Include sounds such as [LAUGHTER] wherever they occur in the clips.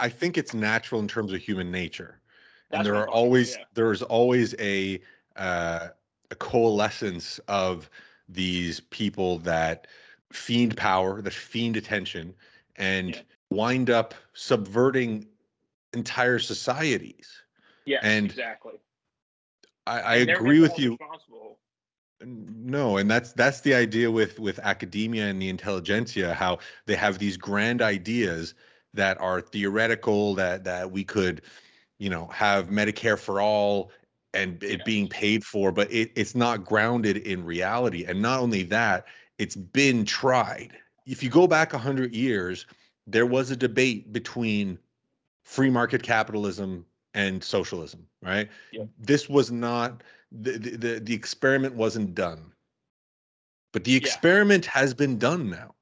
I think it's natural in terms of human nature, That's and there are I'm talking about, always yeah. there is always a uh, a coalescence of these people that fiend power, that fiend attention, and Yeah. wind up subverting entire societies. Yeah, and exactly. I, I agree with you. No, and that's that's the idea with with academia and the intelligentsia, how they have these grand ideas that are theoretical, that that we could, you know, have Medicare for all and it Yes. being paid for, but it, it's not grounded in reality. And not only that, it's been tried. If you go back a hundred years, there was a debate between free market capitalism and socialism, right? Yeah. This was not the, the the experiment wasn't done. But the Yeah. experiment has been done now.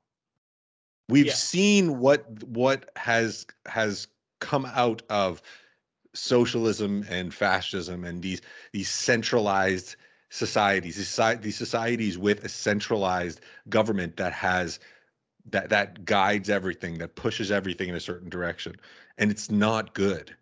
We've Yeah. seen what what has has come out of socialism and fascism and these these centralized societies, these, these societies with a centralized government that has that that guides everything, that pushes everything in a certain direction, and it's not good.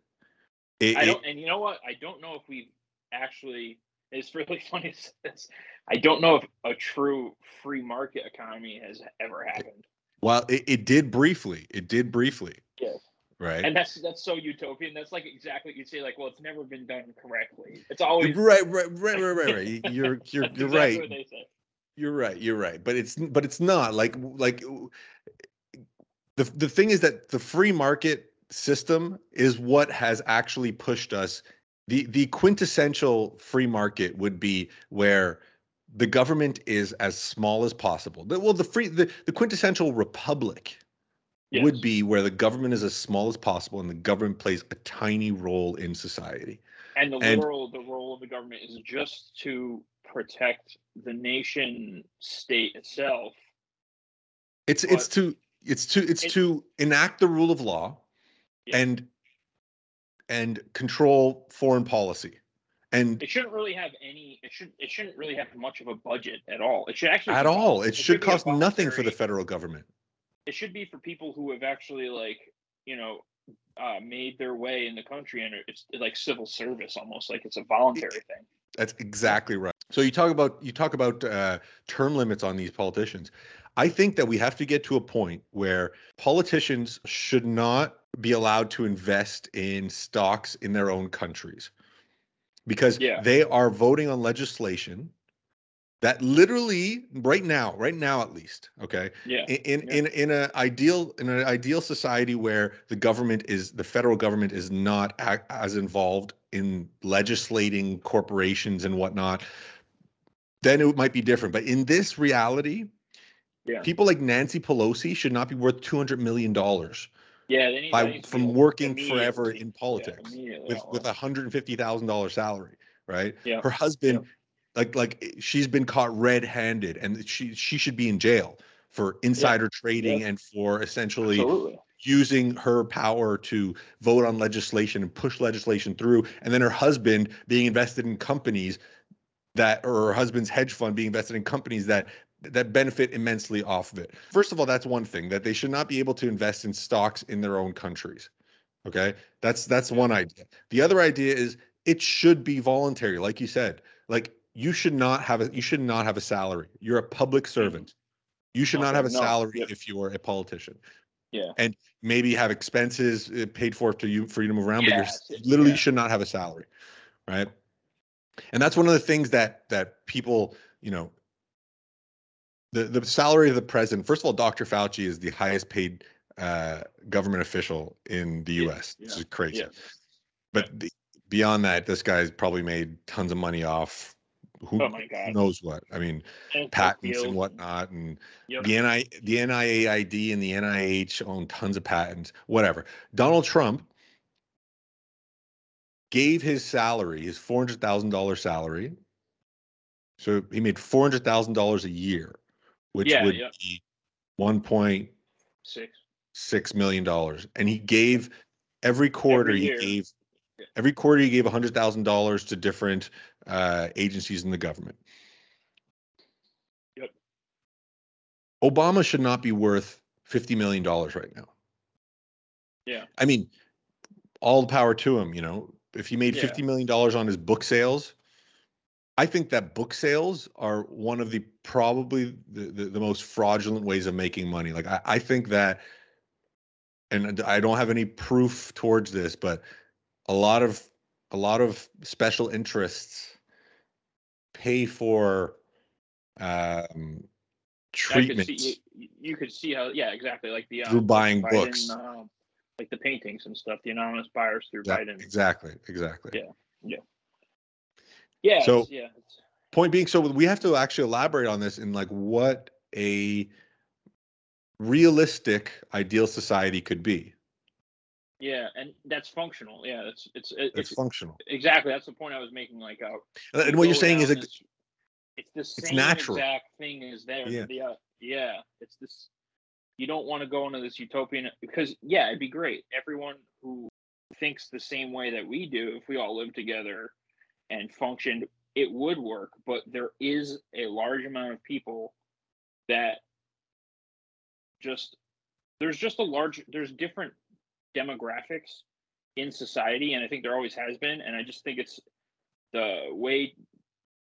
It- I don't, and you know what? I don't know if we've actually. It's [LAUGHS] really funny. this. I don't know if a true free market economy has ever happened. Well, it, it did briefly. It did briefly, Yes. right? And that's that's so utopian. That's like exactly what you'd say like, well, it's never been done correctly. It's always right, right, right, right, right, right. [LAUGHS] You're you're you're exactly right. What they say. You're right. You're right. But it's but it's not like like the the thing is that the free market system is what has actually pushed us. The the quintessential free market would be where the government is as small as possible. The- Well, the free the, the quintessential republic Yes. would be where the government is as small as possible and the government plays a tiny role in society. And the and- literal the role of the government is just to protect the nation state itself. It's it's to it's to it's It- to enact the rule of law Yeah. and and control foreign policy. And It shouldn't really have any. It should. It shouldn't really have much of a budget at all. It should actually at all, vol- it should a cost nothing for the federal government. It should be for people who have actually like you know uh, made their way in the country, and it's like civil service almost like it's a voluntary thing. That's exactly right. So you talk about you talk about uh, term limits on these politicians. I think that we have to get to a point where politicians should not be allowed to invest in stocks in their own countries because Yeah. they are voting on legislation that literally right now right now at least okay Yeah. in in Yeah. in, in an ideal in an ideal society where the government is the federal government is not a, as involved in legislating corporations and whatnot then it might be different but in this reality Yeah. people like nancy pelosi should not be worth 200 million dollars Yeah. They need, by from working forever in politics immediately with with a hundred and fifty thousand dollar salary, right? Yeah. Her husband, like like eh, she's been caught red handed, and she she should be in jail for insider trading and for essentially Absolutely. using her power to vote on legislation and push legislation through, and then her husband being invested in companies that or her husband's hedge fund being invested in companies that that benefit immensely off of it. First of all, that's one thing that they should not be able to invest in stocks in their own countries. Okay? That's that's one idea. The other idea is it should be voluntary like you said. Like you should not have a you should not have a salary. You're a public servant. You should not have a Mm-hmm. no, salary if you're a politician. Yeah. And maybe have expenses uh, paid for to you for you to move around, but you're literally yeah. should not have a salary. Right? And that's one of the things that that people, you know, the the salary of the president. First of all, Dr. Fauci is the highest paid uh, government official in the Yeah, U.S. This is crazy. Yeah. But the, beyond that, this guy's probably made tons of money off who, Oh knows what. I mean, And patents and whatnot, and Yep. the NI the NIAID and the NIH own tons of patents. Whatever. Donald Trump gave his salary, his four hundred thousand dollar salary. So he made four hundred thousand dollars a year, which Yeah, would yeah. be one point Six. six million dollars, and he gave every quarter Every he gave Yeah. every quarter he gave a hundred thousand dollars to different uh, agencies in the government. Yep. Obama should not be worth fifty million dollars right now. Yeah. I mean, all the power to him. You know, if he made fifty million dollars on his book sales, I think that book sales are one of the probably the, the, the most fraudulent ways of making money. Like I, I think that, and I don't have any proof towards this, but a lot of a lot of special interests pay for um, I could see you, you could see how yeah exactly like the uh, Through buying Biden, books. um, like the paintings and stuff the anonymous buyers through That- Biden exactly, exactly. Yeah. yeah So- yeah it's, point being so we have to actually elaborate on this in like what a realistic ideal society could be yeah and that's functional yeah it's it's it's it's functional exactly that's the point I was making like uh, and what you're saying is like this- it's the same natural. exact thing as there. Yeah. Yeah. yeah, It's this. You don't want to go into this utopian because yeah, it'd be great. Everyone who thinks the same way that we do, if we all lived together and functioned, it would work. But there is a large amount of people that just there's just a large there's different demographics in society, and I think there always has been. And I just think it's the way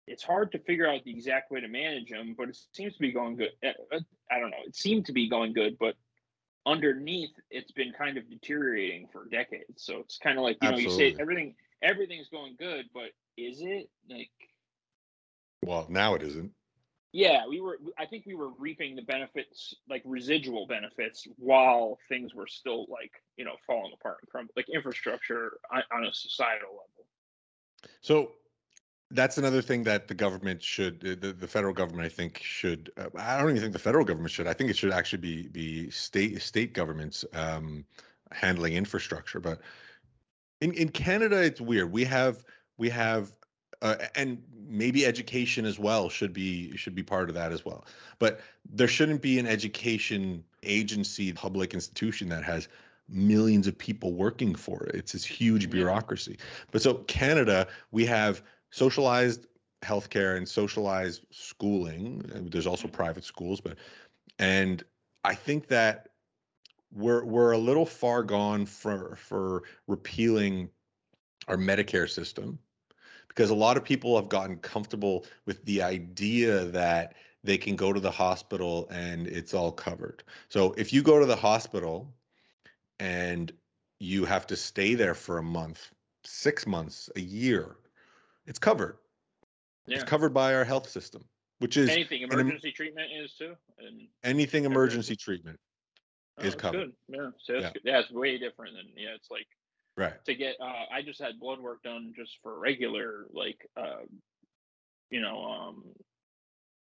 it's hard to figure out the exact way to manage them, but it seems to be going good. Uh, uh, I don't know. It seemed to be going good, but underneath, it's been kind of deteriorating for decades. So it's kind of like you know, you say everything everything's going good, but is it like? well now it isn't Yeah, we were. I think we were reaping the benefits, like residual benefits, while things were still like you know falling apart and crumbling, like infrastructure on, on a societal level. so that's another thing that the government should the, the federal government i think should uh, i don't even think the federal government should i think it should actually be be state state governments um handling infrastructure but in in canada it's weird we have we have uh, and maybe education as well should be should be part of that as well. But there shouldn't be an education agency public institution that has millions of people working for it. It's this huge bureaucracy. But so canada we have socialized healthcare and socialized schooling. Uh, there's also Mhm. private schools but and i think that we're we're a little far gone for for repealing our Medicare system because a lot of people have gotten comfortable with the idea that they can go to the hospital and it's all covered. So if you go to the hospital and you have to stay there for a month, 6 months, a year, it's covered. Yeah. It's covered by our health system, which is Anything em- emergency treatment is too. And anything emergency treatment. Oh, is covered. Good. Yeah, so that's Yeah. good. yeah, it's way different than yeah. It's like Right. to get. Uh, I just had blood work done just for regular, like, uh, you know, um,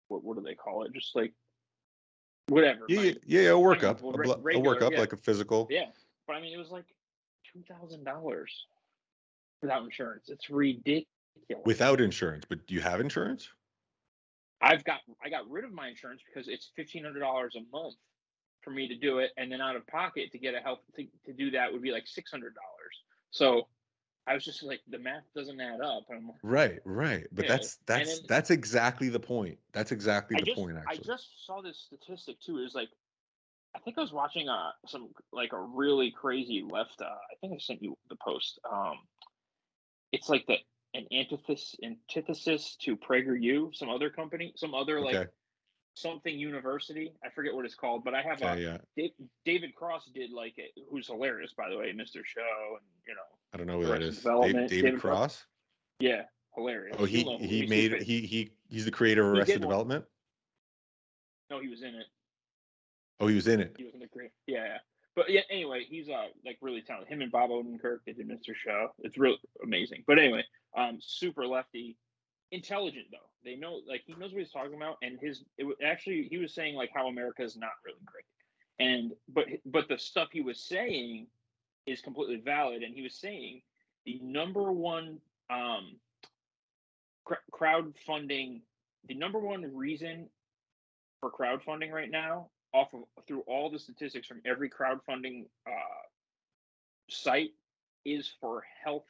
what what do they call it? Just like whatever. Yeah, my- yeah, yeah, a workup, a, re- blo- a workup yeah. like a physical. yeah, but I mean, it was like two thousand dollars without insurance. It's ridiculous. Without insurance, but do you have insurance? I've got I got rid of my insurance because it's fifteen hundred dollars a month for me to do it, and then out of pocket to get a health to, to do that would be like six hundred dollars. So I was just like, the math doesn't add up. Like, Right, right. But that's and that's then- that's exactly the point. That's exactly I the just point Actually, I just saw this statistic too. It was like I think I was watching uh some like a really crazy left. Uh, I think I sent you the post. Um, it's like the an antithesis antithesis to PragerU, some other company, some other like Okay. Something university. I forget what it's called, but I have a yeah. Da- David Cross did like it, who's hilarious by the way, Mr. Show, and you know, I don't know who that is. Dave, David, David Cross. Cross? yeah, hilarious. Oh, he who he made he he he's the creator of He Arrested did one. Development. no, he was in it. Oh, he was in it. He was in the great. Yeah, yeah. But yeah, anyway, he's uh like really talented. Him and Bob Odenkirk, they did Mr. Show. It's real amazing. But anyway, um, super lefty, intelligent though. They know like he knows what he's talking about, and his it wa- actually he was saying like how America is not really great, and but but the stuff he was saying is completely valid, and he was saying the number one um cr- crowdfunding, the number one reason for crowdfunding right now off of through all the statistics from every crowdfunding uh, site is for health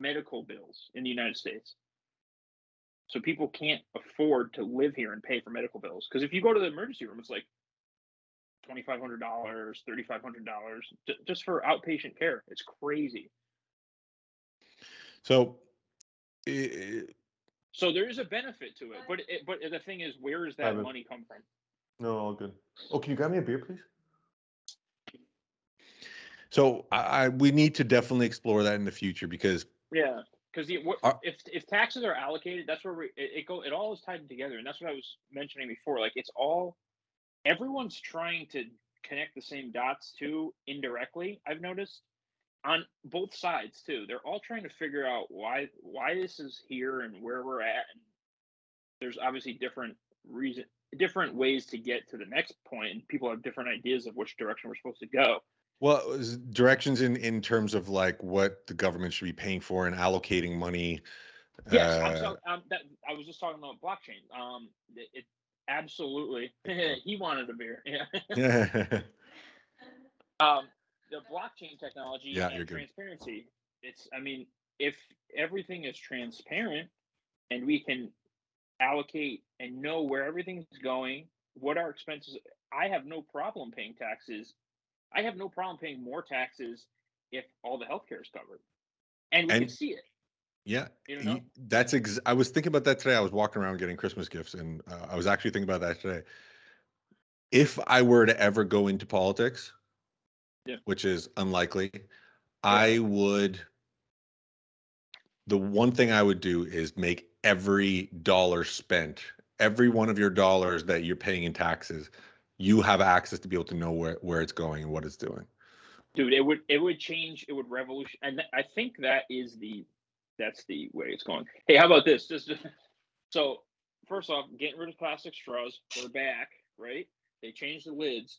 medical bills in the United States. So people can't afford to live here and pay for medical bills because if you go to the emergency room, it's like twenty five hundred dollars, thirty five hundred dollars just for outpatient care. It's crazy. So, i- So there is a benefit to it, but it, but the thing is, where does that money come from? no, all good. Oh, can you grab me a beer, please? So I, I we need to definitely explore that in the future because Yeah, because if if taxes are allocated, that's where we, it, it go. It all is tied together, and that's what I was mentioning before. Like it's all everyone's trying to connect the same dots too indirectly. I've noticed on both sides too. They're all trying to figure out why why this is here and where we're at. And there's obviously different reason different ways to get to the next point and people have different ideas of which direction we're supposed to go well directions in in terms of like what the government should be paying for and allocating money. Yes, uh, so, um, that, I was just talking about blockchain. Um, it, it absolutely. [LAUGHS] he wanted a beer. Yeah. [LAUGHS] [LAUGHS] um, the blockchain technology Yeah, and you're good. transparency. It's. I mean, if everything is transparent and we can allocate and know where everything's going, what our expenses. I have no problem paying taxes. I have no problem paying more taxes if all the healthcare is covered, and we can see it. Yeah, You know. that's ex- I was thinking about that today. I was walking around getting Christmas gifts, and uh, I was actually thinking about that today. If I were to ever go into politics, Yeah. which is unlikely, I would. The one thing I would do is make every dollar spent, every one of your dollars that you're paying in taxes, you have access to be able to know where, where it's going and what it's doing. dude it would it would change it would revolution and i think that is the that's the way it's going. Hey how about this? Just so first off getting rid of plastic straws they're back right? They changed the lids.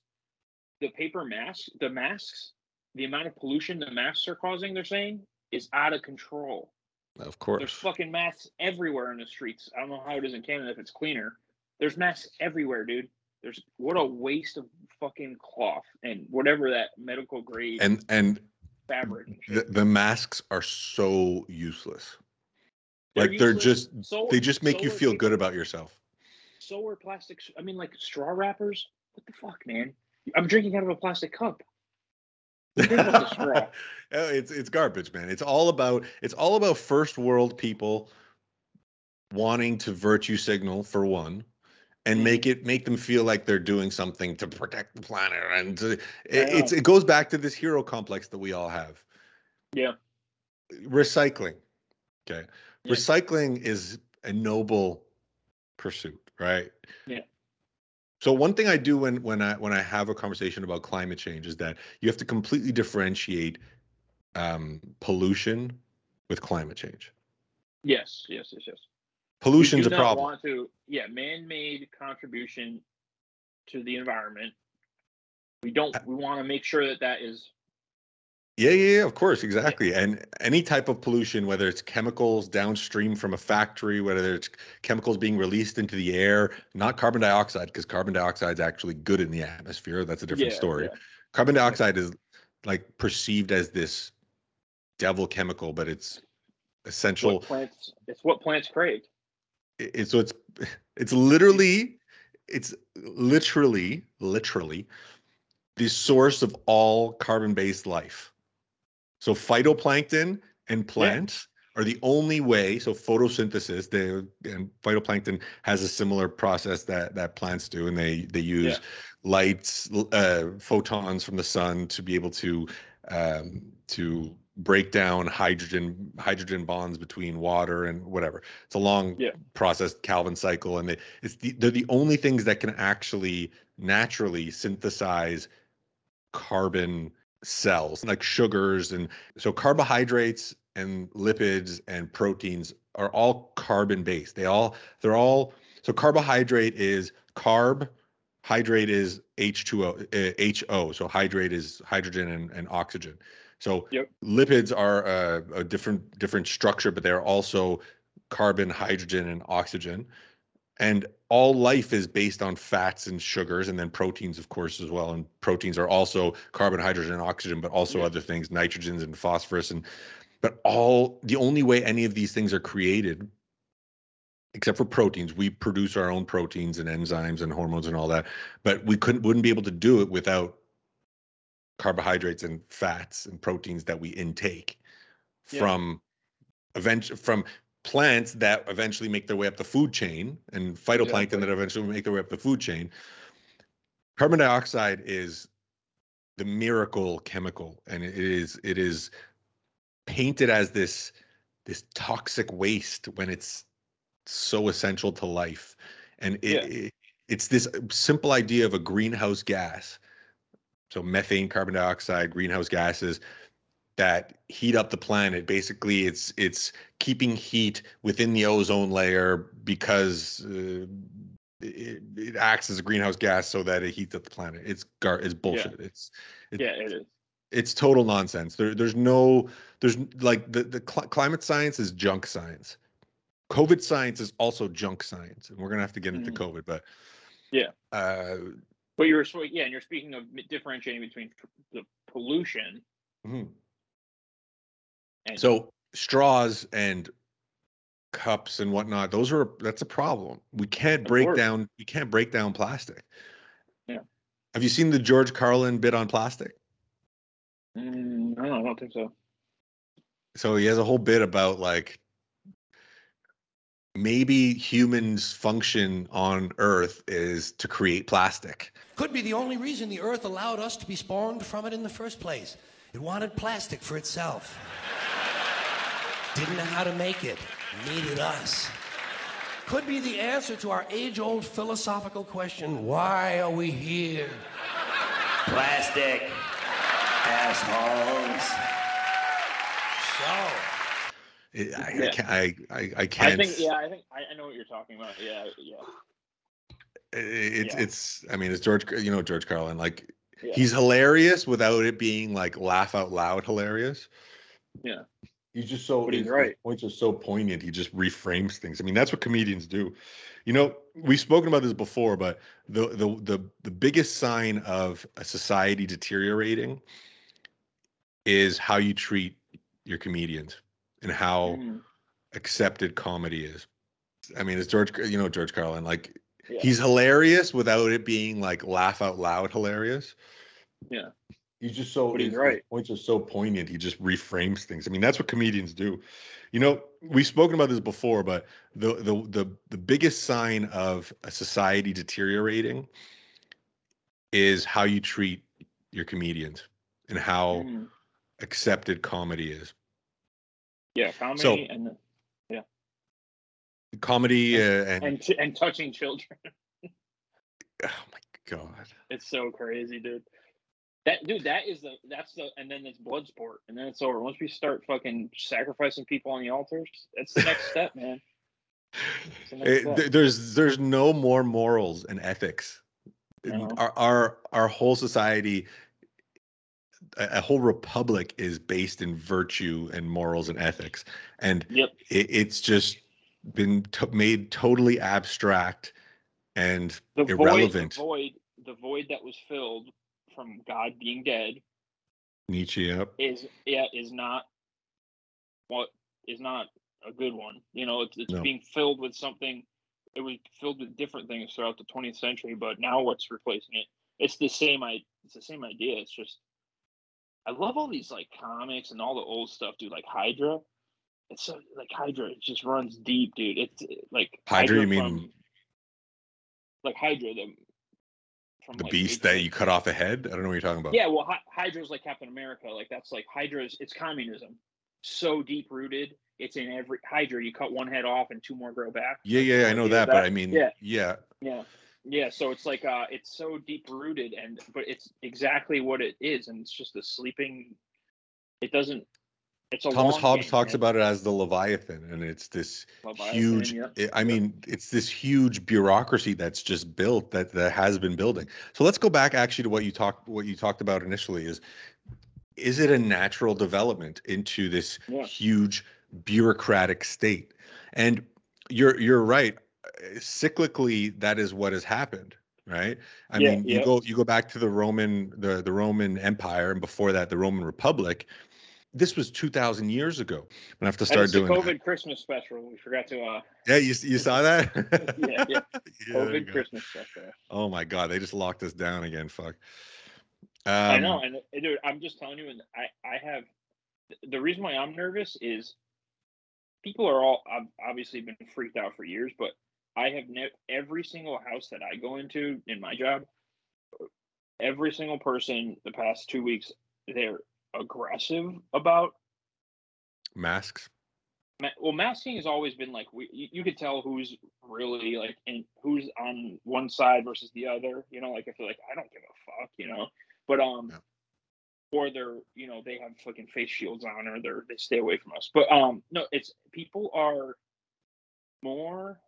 The paper masks the masks the amount of pollution the masks are causing they're saying is out of control. Of course. there's fucking masks everywhere in the streets. I don't know how it is in canada if it's cleaner. There's masks everywhere dude there's what a waste of fucking cloth and whatever that medical grade And and fabric. And the, the masks are so useless. They're like they're just so they just make so you feel good about yourself. So are plastic. I mean, like straw wrappers. What the fuck, man? I'm drinking out of a plastic cup. Think about the straw. [LAUGHS] Oh, it's it's garbage, man. It's all about it's all about first world people wanting to virtue signal for one and make it make them feel like they're doing something to protect the planet and to, it, it's it goes back to this hero complex that we all have. Yeah. Recycling. Okay. Yeah. Recycling is a noble pursuit, right? Yeah. So one thing I do when when I when I have a conversation about climate change is that you have to completely differentiate um, pollution with climate change. Yes, yes, yes, yes. Pollution's a problem. Want to? Yeah, man-made contribution to the environment. We don't. Uh We want to make sure that that is. Yeah, yeah, yeah, of course, exactly. And any type of pollution, whether it's chemicals downstream from a factory, whether it's chemicals being released into the air, not carbon dioxide, because carbon dioxide is actually good in the atmosphere. That's a different yeah, story. yeah. Carbon dioxide is like perceived as this devil chemical, but it's It's essential. what plants. It's what plants crave. It- so it's it's literally it's literally literally the source of all carbon-based life. So phytoplankton and plants are the only way. So photosynthesis, the and phytoplankton has a similar process that that plants do, and they they use Yeah. lights, uh, photons from the sun to be able to um, to break down hydrogen hydrogen bonds between water and whatever. It's a long Yeah. process, Calvin cycle, and they, it's the, they're the only things that can actually naturally synthesize carbon cells like sugars and so carbohydrates and lipids and proteins are all carbon based they all they're all so carbohydrate is carb hydrate is h2o uh, ho so hydrate is hydrogen and, and oxygen so Yep. lipids are a, a different different structure but they're also carbon hydrogen and oxygen and all life is based on fats and sugars and then proteins of course as well and proteins are also carbon hydrogen and oxygen but also Yeah. other things nitrogens and phosphorus and but all the only way any of these things are created except for proteins. We produce our own proteins and enzymes and hormones and all that, but we couldn't wouldn't be able to do it without carbohydrates and fats and proteins that we intake Yeah. from event from plants that eventually make their way up the food chain and phytoplankton that eventually make their way up the food chain. Carbon dioxide is the miracle chemical and it is it is painted as this this toxic waste when it's so essential to life and it, Yeah. it it's this simple idea of a greenhouse gas so methane carbon dioxide greenhouse gases that heat up the planet basically it's it's keeping heat within the ozone layer because uh, it, it acts as a greenhouse gas so that it heats up the planet it's gar it's bullshit it's it- Yeah, it is. it's total nonsense. There, there's no, there's like the the cl- climate science is junk science. COVID science is also junk science, and we're gonna have to get into Mhm. COVID. But Yeah. uh, But you're so yeah, and you're speaking of differentiating between the pollution mhm. and so straws and cups and whatnot, those are that's a problem. We can't Of break course. down. We can't break down plastic. Yeah. Have you seen the George Carlin bit on plastic? Mm, know, I don't think so. so he has a whole bit about like maybe humans function on earth is to create plastic Could be the only reason the earth allowed us to be spawned from it in the first place. It wanted plastic for itself. Didn't know how to make it. Needed us. Could be the answer to our age old philosophical question why are we here? Plastic. Assholes. It- I, I can't I, I, I can't I think yeah, I think I, I know what you're talking about. Yeah, yeah. it- it's yeah. it's i mean it's george you know george carlin like Yeah. he's hilarious without it being like laugh out loud hilarious Yeah. he's just so But he's his- his right. points are so poignant he just reframes things i mean that's what comedians do you know we've spoken about this before but the the the, the biggest sign of a society deteriorating is how you treat your comedians and how Mhm. accepted comedy is i mean it's george you know george carlin like Yeah. he's hilarious without it being like laugh out loud hilarious Yeah. he's just so But he's his- his right. points are so poignant he just reframes things i mean that's what comedians do you know we've spoken about this before but the the the, the biggest sign of a society deteriorating is how you treat your comedians and how Mhm. accepted comedy is Yeah, comedy and yeah, comedy uh, and, and ch- and touching children. [LAUGHS] oh my god It's so crazy, dude. That dude, that is the that's the and then it's blood sport, and then it's over. Once we start fucking sacrificing people on the altars, that's the next step, man. [LAUGHS] the It- step. there's there's no more morals and ethics. No. Our our our whole society, a, whole republic is based in virtue and morals and ethics, and Yep. it, it's just been made totally abstract and The void, irrelevant. the void, the void that was filled from God being dead Nietzsche up. is yeah is not what is not a good one. You know, it's it's No. being filled with something. It was filled with different things throughout the 20th century, but now what's replacing it? It's the same. I it's the same idea. It's just I love all these like comics and all the old stuff, dude. Like Hydra. It's so like Hydra. It just runs deep, dude. It's like Hydra, you mean from- like Hydra, the from the like, beast eight- that you cut off a head? I don't know what you're talking about. yeah, well, Hy- Hydra's like Captain America. Like that's like Hydra's. It's communism, so deep rooted. It's in every Hydra. You cut one head off and two more grow back. yeah, yeah, I know idea that, but I mean, yeah, yeah, yeah, yeah. So it's like uh, it's so deep rooted, and but it's exactly what it is, and it's just a sleeping. It doesn't. It's a Thomas Hobbes game, talks man. about it as the Leviathan, and it's this Leviathan, huge. yep, I- I mean, it's this huge bureaucracy that's just built that that has been building. So let's go back actually to what you talked what you talked about initially. Is is it a natural development into this Yeah. huge bureaucratic state? And you're you're right. Uh, Cyclically, that is what has happened. Right. I Yeah, mean, you go you go back to the Roman the the Roman Empire, and before that, the Roman Republic this was 2000 years ago. I'm gonna have to start it's the doing COVID that. Christmas special. We forgot to uh Yeah, you, you [LAUGHS] saw that? [LAUGHS] yeah, yeah. Yeah, COVID. Christmas special. Oh my god, they just locked us down again. Fuck. I Um, know, and uh, dude, I'm just telling you, and I I have the reason why I'm nervous is people are all I've obviously been freaked out for years, but I have ne- every single house that I go into in my job, every single person the past two weeks they're aggressive about Masks. Ma- well masking has always been like we you, you could tell who's really like in who's on one side versus the other you know like if i feel like i don't give a fuck you know but um Yeah. or they're you know they have fucking face shields on or they're they stay away from us but um no it's people are more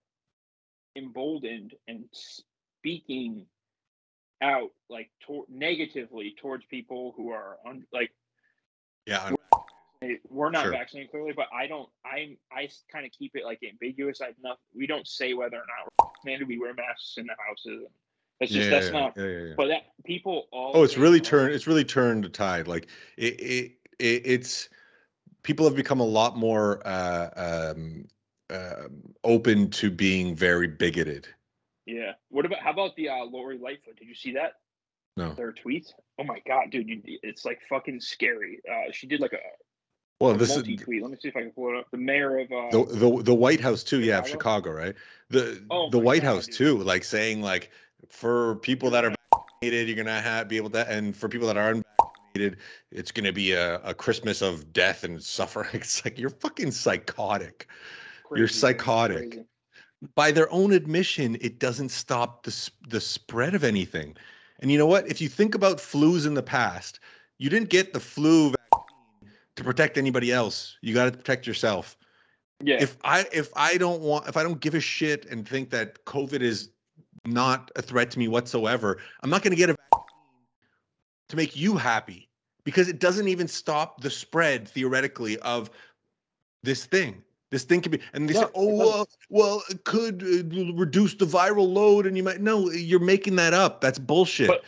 emboldened and speaking out like to- negatively towards people who are on like Yeah. I'm- we're not Sure. vaccinated clearly, but I don't. I'm I kind of keep it like ambiguous. I not we don't say whether or not we're vaccinated. We wear masks in the houses. It's just yeah, that's yeah, not. yeah. But that people all. Oh, it's really turned. It's really turned the tide. Like it, it, it it's people have become a lot more uh, um, um open to being very bigoted. Yeah. What about how about the uh, Lori Lightfoot? Did you see that? No. Their tweets. Oh my god, dude! You, it's like fucking scary. Uh, she did like a, Well, a this is multi-tweet. Let me see if I can pull it up. The mayor of uh, the, the the White House too. Yeah, of Chicago? Chicago, right? The Oh the White God, House dude. too, like saying like for people that are vaccinated, you're gonna have be able to, and for people that are unvaccinated, it's gonna be a, a Christmas of death and suffering. [LAUGHS] It's like you're fucking psychotic. Dude, psychotic. by their own admission, it doesn't stop the the spread of anything. And you know what? If you think about flus in the past, you didn't get the flu vaccine to protect anybody else. You got to protect yourself. Yeah. If I if I don't want if I don't give a shit and think that COVID is not a threat to me whatsoever, I'm not going to get a vaccine to make you happy because it doesn't even stop the spread theoretically of this thing. This thing could be, and they No, say, "Oh well, well, it could uh, reduce the viral load," and you might no, you're making that up. That's bullshit. But-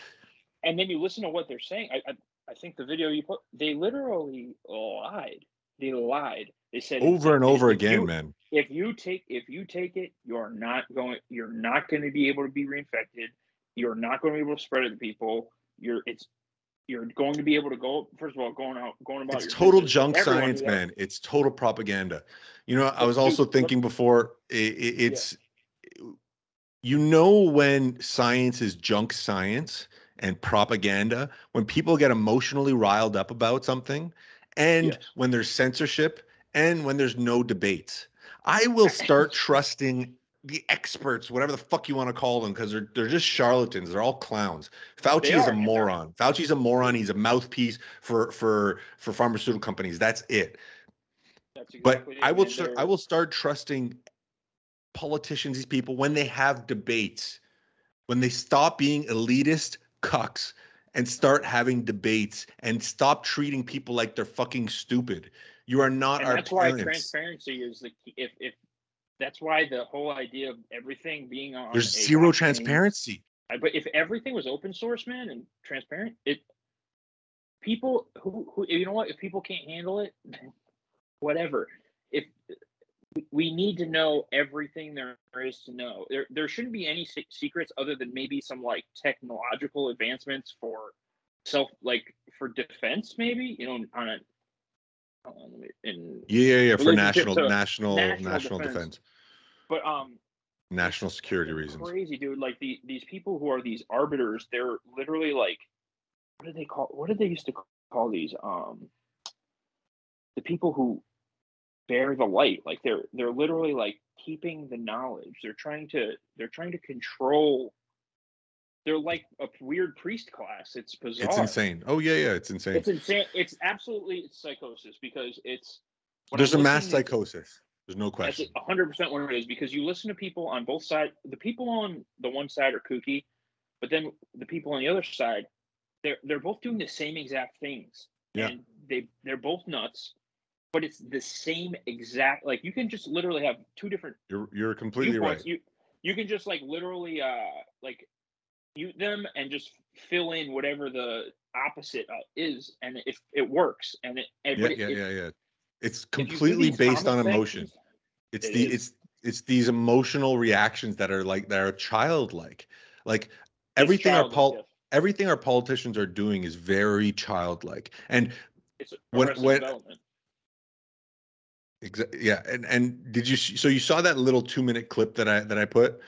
and then you listen to what they're saying. I, I I think the video you put, they literally lied. They lied. They said over and over if again, you- man. If you take if you take it, you're not going. You're not going to be able to be reinfected. You're not going to be able to spread it to people. You're it's you're going to be able to go. First of all, going out, going about. It's total business. junk Everyone science, man. It's total propaganda. You know, I was also thinking before. i i it's you know when science is junk science and propaganda when people get emotionally riled up about something and Yes. when there's censorship and when there's no debates i will [LAUGHS] start trusting the experts whatever the fuck you want to call them because they're, they're just charlatans they're all clowns fauci They is are, a moron fauci's a moron he's a mouthpiece for for for pharmaceutical companies that's it That's but exactly it, I will start, I will start trusting politicians, these people, when they have debates, when they stop being elitist cucks and start having debates and stop treating people like they're fucking stupid. You are not and our that's why transparency is the key. If if that's why the whole idea of everything being on There's zero blockchain- transparency. But if everything was open source, man, and transparent, it people who who you know what? If people can't handle it, whatever. If we need to know everything there is to know, there there shouldn't be any se- secrets other than maybe some like technological advancements for self like for defense, maybe you know on a on, in Yeah, yeah, yeah. For national, national, national, national defense, defense. but um national security reasons. Crazy dude. Like the these people who are these arbiters, they're literally like, what do they call? What did they used to call these? Um, the people who bear the light. Like they're they're literally like keeping the knowledge. They're trying to they're trying to control. They're like a weird priest class. It's bizarre. It's insane. Oh yeah, yeah, it's insane. It's insane. It's absolutely psychosis because it's. There's a I'm mass psychosis. There's no that's question. hundred percent what it is because you listen to people on both sides. The people on the one side are kooky, but then the people on the other side, they're they're both doing the same exact things. Yeah. And they they're both nuts, but it's the same exact. Like you can just literally have two different You're you're completely right. You you can just like literally uh like mute them and just fill in whatever the opposite uh, is, and if it works, and it, and Yeah, yeah, if- yeah, yeah. It's if you do completely based on emotion. It's It the is. it's it's these emotional reactions that are like that are childlike. Like everything our pol- yes. everything our politicians are doing is very childlike. And It's when- when- development. Exa- yeah, and and did you so you saw that little two minute clip that I that I put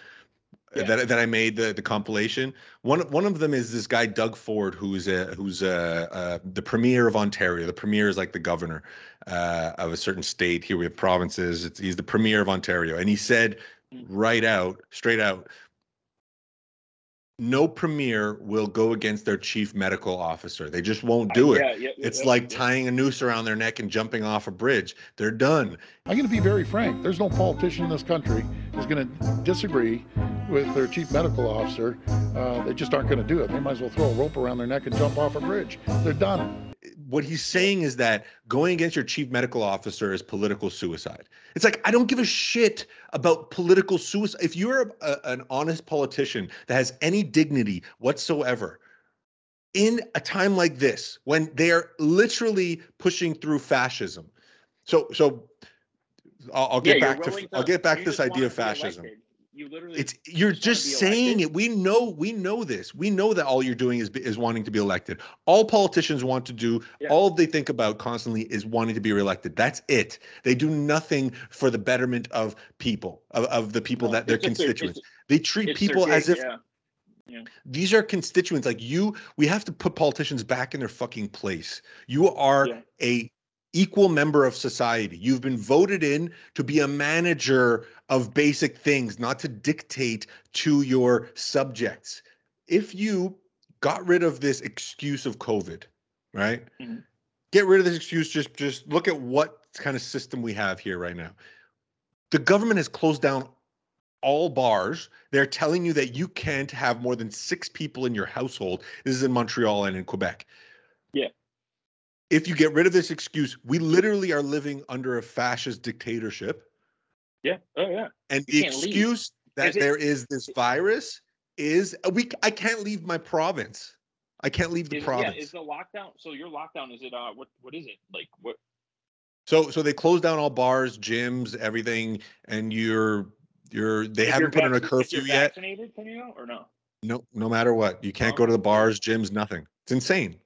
Yeah. that that I made the the compilation. One one of them is this guy Doug Ford, who's a who's a, uh the premier of Ontario. The premier is like the governor uh, of a certain state. Here we have provinces. It's, he's the premier of Ontario, and he said Mm. right out, straight out, no premier will go against their chief medical officer. They just won't do Uh, it. yeah, yeah, yeah, It's yeah, like tying a noose around their neck and jumping off a bridge. They're done. I'm going to be very frank. There's no politician in this country who's going to disagree with their chief medical officer. Uh, they just aren't going to do it. They might as well throw a rope around their neck and jump off a bridge. They're done. what he's saying is that going against your chief medical officer is political suicide. It's like I don't give a shit about political suicide. If you're a, a- an honest politician that has any dignity whatsoever, in a time like this when they are literally pushing through fascism, so so I'll, I'll get you're back to, willing I'll get back to this idea of fascism. elected. You literally. It's you're just just saying it. We know we know this. We know that all you're doing is is wanting to be elected. All politicians want to do, Yeah. all they think about constantly is wanting to be reelected. That's it. They do nothing for the betterment of people, of, of the people No, that their just their- constituents. They treat people as if yeah. these are constituents like you. We have to put politicians back in their fucking place. You are Yeah. a equal member of society. You've been voted in to be a manager of basic things, not to dictate to your subjects. If you got rid of this excuse of COVID, right? Mhm. Get rid of this excuse. Just just look at what kind of system we have here right now. The government has closed down all bars. They're telling you that you can't have more than six people in your household. This is in Montreal and in Quebec. Yeah. If you get rid of this excuse, we literally are living under a fascist dictatorship. Yeah. Oh yeah. And You the can't leave. excuse that Is it- there is this virus is a week. I can't leave my province. I can't leave the Is, yeah. province. Is the lockdown? So your lockdown is it? Uh, what what is it? Like what? so so they closed down all bars, gyms, everything, and you're you're they if haven't put in a curfew yet. Vaccinated, can you or no? No, no matter what, you can't Oh, go to the bars, gyms, nothing. It's insane.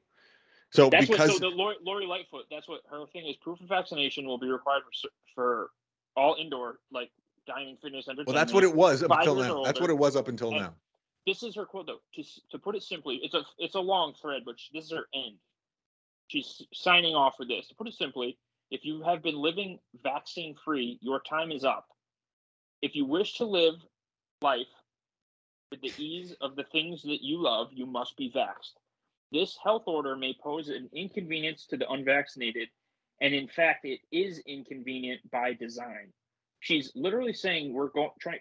So That's because what. So the Lori, Lori Lightfoot. That's what her thing is. Proof of vaccination will be required for for all indoor like dining, fitness, entertainment. well, that's what it was up until now. That's what it was up until And- now. This is her quote though. To to put it simply, it's a it's a long thread, but this is her end. She's signing off for this. To put it simply, if you have been living vaccine free, your time is up. If you wish to live life with the ease of the things that you love, you must be vaxxed. This health order may pose an inconvenience to the unvaccinated, and in fact, it is inconvenient by design. She's literally saying we're going trying.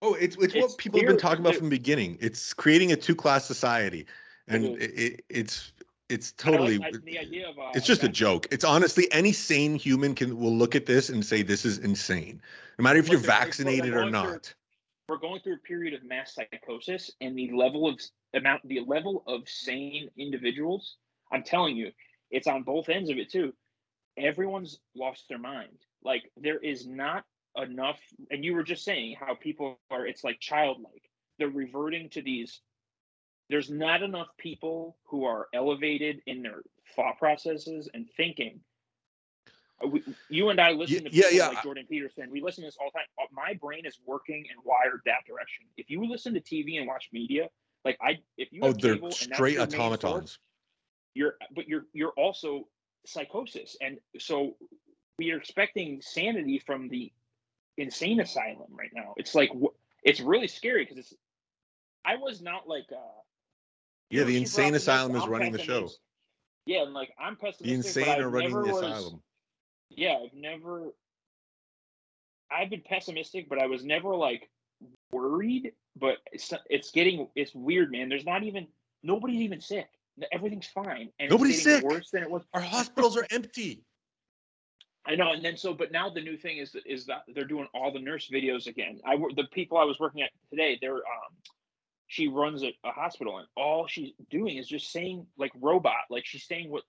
Oh, it's it's, It's what people have been talking about from the beginning. It's creating a two class society, and it, it, it's it's like- totally I- the idea of uh, it's just a joke. It's honestly any sane human can will look at this and say this is insane, no matter if you're vaccinated or not. We're going through a period of mass psychosis and the level of amount the level of sane individuals i'm telling you it's on both ends of it too. Everyone's lost their mind. Like there is not enough and you were just saying how people are it's like childlike. They're reverting to these there's not enough people who are elevated in their thought processes and thinking we, you and I listen to yeah, people yeah. like Jordan Peterson. We listen to this all the time. Uh, My brain is working and wired that direction. If you listen to TV and watch media, like I, if you oh, they're cable and that's straight your source, automatons. you're but you're you're also psychosis and so we are expecting sanity from the insane asylum right now it's like it's really scary because it's i was not like uh Yeah, the insane asylum is running the show. yeah and like i'm pessimistic The insane are running the asylum. Yeah i've never i've been pessimistic but i was never like worried but it's it's getting it's weird man there's not even nobody's even sick everything's fine and Nobody's sick. worse than it was Our hospitals are empty. I know, and then so, but now the new thing is is that they're doing all the nurse videos again. I the people I was working at today, they're um, she runs a, a hospital, and all she's doing is just saying like robot, like she's saying what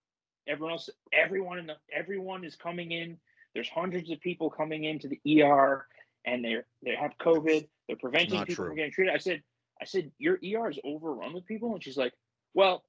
everyone else, everyone in the everyone is coming in. There's hundreds of people coming into the ER, and they're they have COVID. They're preventing not people true. from getting treated. I said, I said, your ER is overrun with people, and she's like, well,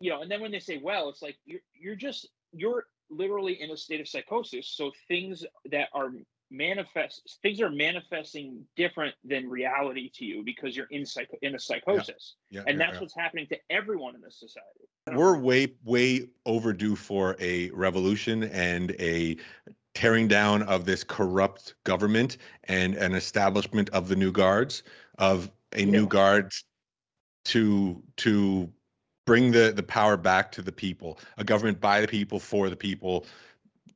you know. And then when they say, well, it's like you're you're just you're literally in a state of psychosis. So things that are manifest things are manifesting different than reality to you because you're in psycho in a psychosis. Yeah, and yeah, that's yeah. what's happening to everyone in this society. We're way way overdue for a revolution and a tearing down of this corrupt government and an establishment of the new guards of a new Yeah. guard to to bring the the power back to the people a government by the people for the people.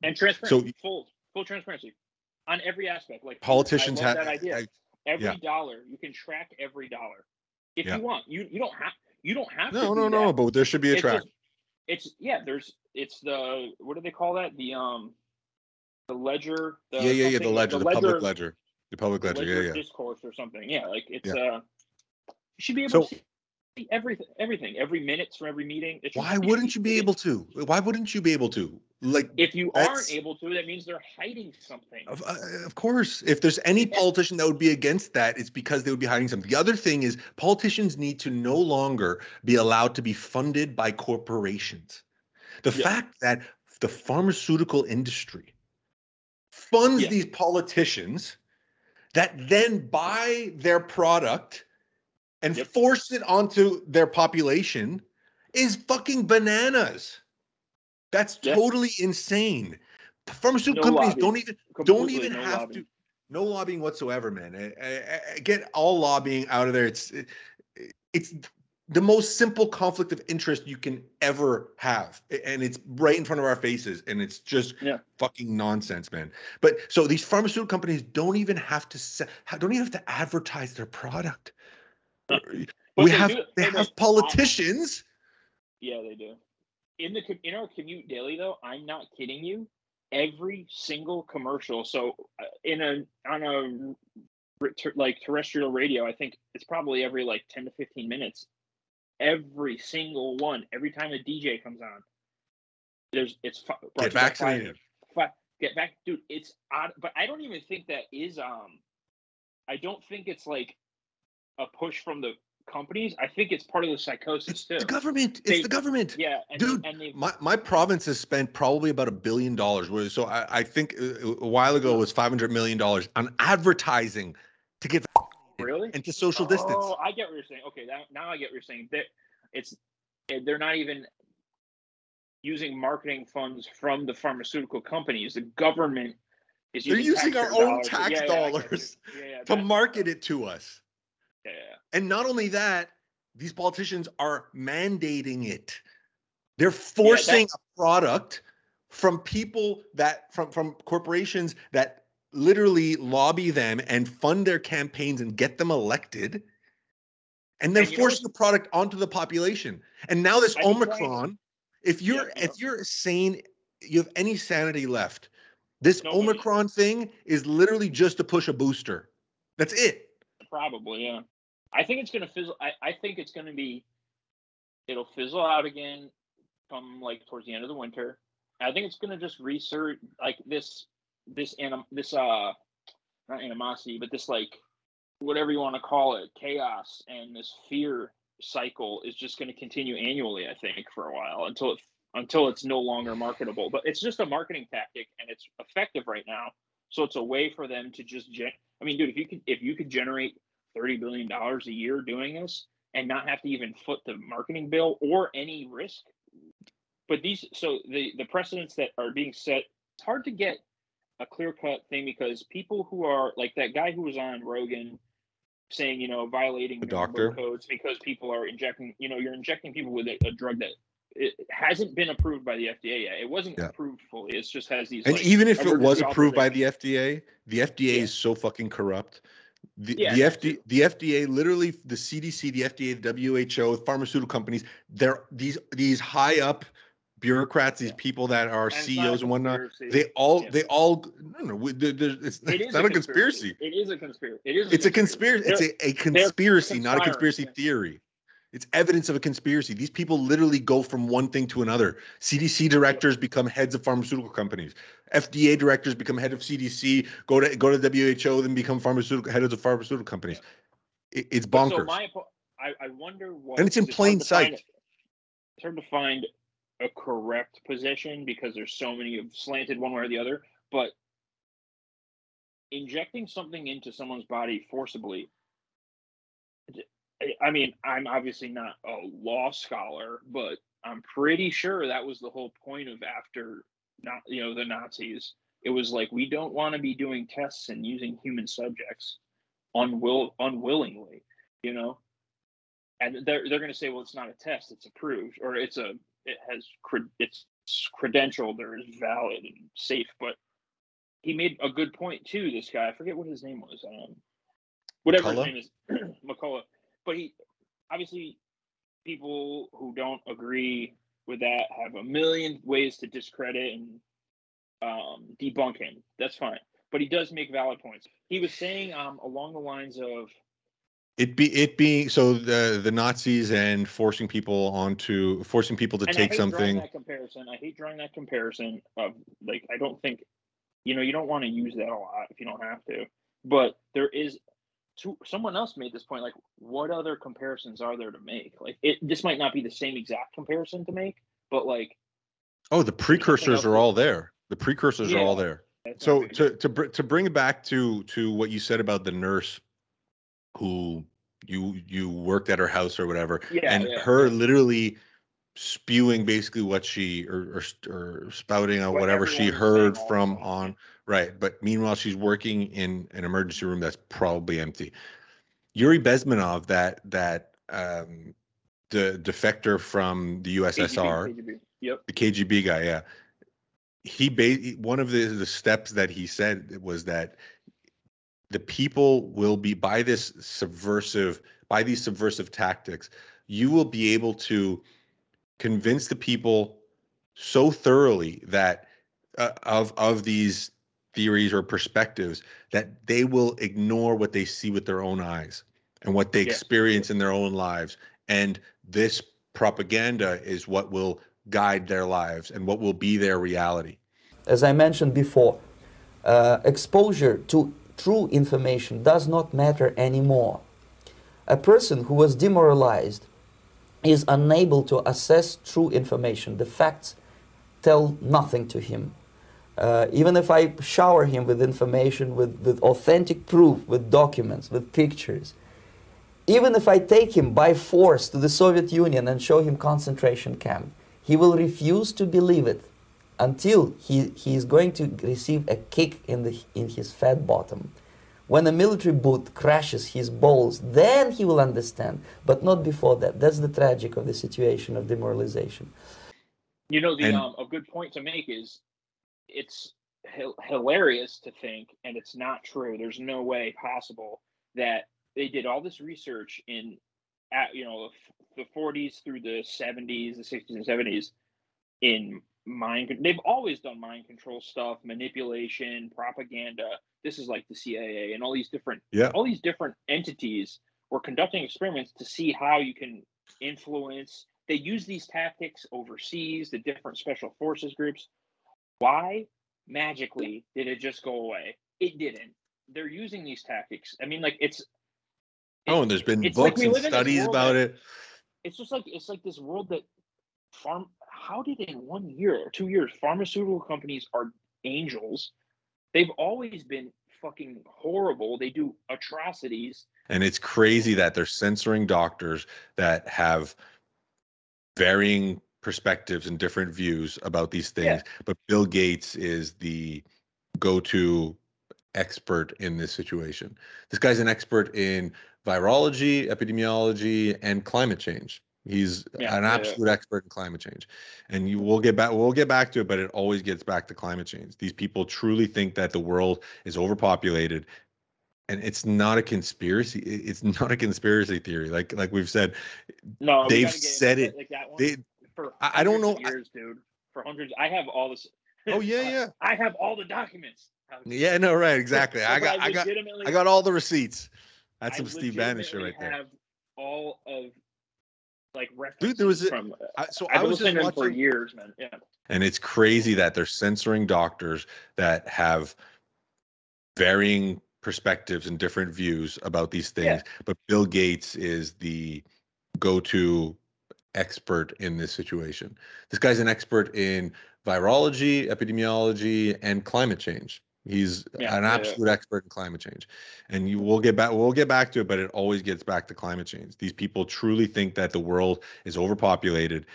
And transparency. So- full full transparency on every aspect like politicians have that idea I- every yeah. dollar you can track every dollar if Yeah. you want you you don't have you don't have to no do no no but there should be a it's track it's yeah there's it's the what do they call that the um the ledger the yeah yeah yeah the ledger the, public ledger the public ledger ledger yeah yeah discourse or something. Yeah, like it's Yeah. uh you should be able So- to see everything everything, every minutes from every meeting. Why wouldn't you be [LAUGHS] able to why wouldn't you be able to like if you aren't able to, that means they're hiding something. Of, uh, of course, if there's any politician that would be against that, it's because they would be hiding something. The other thing is politicians need to no longer be allowed to be funded by corporations. The Yeah. fact that the pharmaceutical industry funds Yeah. these politicians that then buy their product and Yep. force it onto their population is fucking bananas. That's totally insane. Pharmaceutical No companies don't lobbying. even don't even no have lobbying. to no lobbying whatsoever man I- I- I- get all lobbying out of there it's it's the most simple conflict of interest you can ever have and it's right in front of our faces and it's just Yeah. fucking nonsense man but so these pharmaceutical companies don't even have to se- don't even have to advertise their product we have do- they hey, have politicians Yeah, they do. In the in our commute daily though, I'm not kidding you. Every single commercial. So uh, in a on a like terrestrial radio, I think it's probably every like 10 to 15 minutes. Every single one, every time a DJ comes on, there's it's get you by Pfizer. vaccinated Fi- get back, dude. It's odd, but I don't even think that is um. I don't think it's like a push from the companies. I think it's part of the psychosis it's too. the government it's They- the government Yeah, and Dude, and they My my province has spent probably about a billion dollars. So I, I think uh, a while ago it was five hundred million dollars on advertising to get Really? and to social distance. Oh, I get what you're saying. Okay, now, now I get what you're saying. That it's eh, they're not even using marketing funds from the pharmaceutical companies. The government is They're using our own dollars. tax Yeah, yeah, I get you. dollars Yeah, yeah, to market it to us. Yeah, yeah. And not only that, these politicians are mandating it. They're forcing a product from people that from from corporations that literally lobby them and fund their campaigns and get them elected. And then And forcing the product onto the population. And now this I've been trying to- Omicron, if you're Yeah, if you're sane, you have any sanity left, this Nobody. Omicron thing is literally just to push a booster. That's it. Probably, yeah. I think it's gonna fizzle. I, I think it's gonna be. It'll fizzle out again, come like towards the end of the winter. I think it's gonna just resurge like this, this anim, this uh, not animosity, but this like, whatever you want to call it, chaos and this fear cycle is just gonna continue annually. I think for a while until it until it's no longer marketable. But it's just a marketing tactic, and it's effective right now. So it's a way for them to just. I mean, dude, if you could if you could generate thirty billion dollars a year doing this and not have to even foot the marketing bill or any risk. But these, so the the precedents that are being set, it's hard to get a clear cut thing because people who are like that guy who was on Rogan saying, you know, violating The doctor? codes because people are injecting, you know, you're injecting people with a, a drug that it hasn't been approved by the FDA yet. It wasn't Yeah. approved fully. It's just has these. And like, even if it was approved by the FDA, the FDA Yeah. is so fucking corrupt. The, Yeah, the that FD, too. the FDA, literally the CDC, the FDA, the WHO, pharmaceutical companies, they're these these high up bureaucrats, these people that are And a CEOs and whatnot, conspiracy. they all they all no no we- there- there's- it's, It it's not a conspiracy. It is a conspiracy. It is. It's a conspiracy. It's a, a conspiracy, not a conspiracy theory. It's evidence of a conspiracy. These people literally go from one thing to another. CDC directors become heads of pharmaceutical companies. FDA directors become head of CDC. Go to go to WHO, then become pharmaceutical heads of pharmaceutical companies. It, it's bonkers. So my, I, I wonder what. And it's in plain to find- sight. It's hard to find a correct position because there's so many of slanted one way or the other. But injecting something into someone's body forcibly. I- mean, I'm obviously not a law scholar, but I'm pretty sure that was the whole point of after not you know the Nazis. It was like we don't want to be doing tests and using human subjects unwill unwillingly, you know. And they're they're going to say, well, it's not a test; it's approved, or it's a it has cred- it's credentialed or is valid and safe. But he made a good point too. This guy, I forget what his name was. Um, whatever McCullough? his name is, [CLEARS THROAT] McCullough. But he obviously people who don't agree with that have a million ways to discredit and um, debunk him. That's fine. But he does make valid points. He was saying um, along the lines of It be it being so the the Nazis and forcing people onto forcing people to and I take hate something. that comparison. I hate drawing that comparison of like I don't think you know you don't want to use that a lot if you don't have to. But there is to, someone else made this point like what other comparisons are there to make? Like it this might not be the same exact comparison to make, but like Oh, the precursors are all there. The precursors are all there. So to to br- to bring it back to to what you said about the nurse who you you worked at her house or whatever, yeah, and yeah, her literally spewing basically what she or or, or spouting out What whatever she everyone was saying heard from on right. But meanwhile, she's working in an emergency room that's probably empty. Yuri Bezmenov, that that um, the defector from the USSR, KGB, KGB. Yep. the KGB guy, yeah. He ba- one of the the steps that he said was that the people will be by this subversive by these subversive tactics, you will be able to convince the people so thoroughly that uh, of of these theories or perspectives that they will ignore what they see with their own eyes and what they Yes. experience in their own lives and this propaganda is what will guide their lives and what will be their reality as I mentioned before, uh, exposure to true information does not matter anymore. A person who was demoralized is unable to assess true information. The facts tell nothing to him. Uh, even if I shower him with information, with, with authentic proof, with documents, with pictures, even if I take him by force to the Soviet Union and show him concentration camp, he will refuse to believe it until he, he is going to receive a kick in, the, in his fat bottom. When a military boot crashes his balls, then he will understand, but not before that. That's the tragic of the situation of demoralization. You know, the And- um, a good point to make is it's hi- hilarious to think, and it's not true. There's no way possible that they did all this research in, at you know, the 40s through the 70s, the 60s and 70s in mind. They've always done mind control stuff, manipulation, propaganda. This is like the CIA and all these different yeah all these different entities were conducting experiments to see how you can influence. They use these tactics overseas, the different special forces groups. Why magically did it just go away? It didn't. They're using these tactics. I mean, like it's. oh and there's been it's like books and live in this studies about that- it It's just like it's like this world that farm. How did in one year or two years pharmaceutical companies are angels? They've always been fucking horrible. They do atrocities. And it's crazy that they're censoring doctors that have varying perspectives and different views about these Yeah. things. But Bill Gates is the go to expert in this situation. This guy's an expert in virology, epidemiology, and climate change. He's Yeah, an yeah, yeah. absolute expert in climate change. And you will get back we'll get back to it, but it always gets back to climate change. These people truly think that the world is overpopulated and it's not a conspiracy it's [LAUGHS] not a conspiracy theory like like we've said No, They've gotta get into said it. Like they for I- I don't know- I- Years, dude. for hundreds. I have all this. Oh yeah, [LAUGHS] yeah, I have all the documents. yeah. No, right, [LAUGHS] exactly. I got, I got, legitimately- I got all the receipts. That's I some Steve Banisher right there. Have all of like Dude, there was a- from. I, so I've I was just him for years, man. Yeah. and it's crazy that they're censoring doctors that have varying perspectives and different views about these Yeah. things. But Bill Gates is the go-to expert in this situation. This guy's an expert in virology, epidemiology, and climate change. He's Yeah, an yeah, yeah. absolute expert in climate change. And you will get back we'll get back to it, but it always gets back to climate change. These people truly think that the world is overpopulated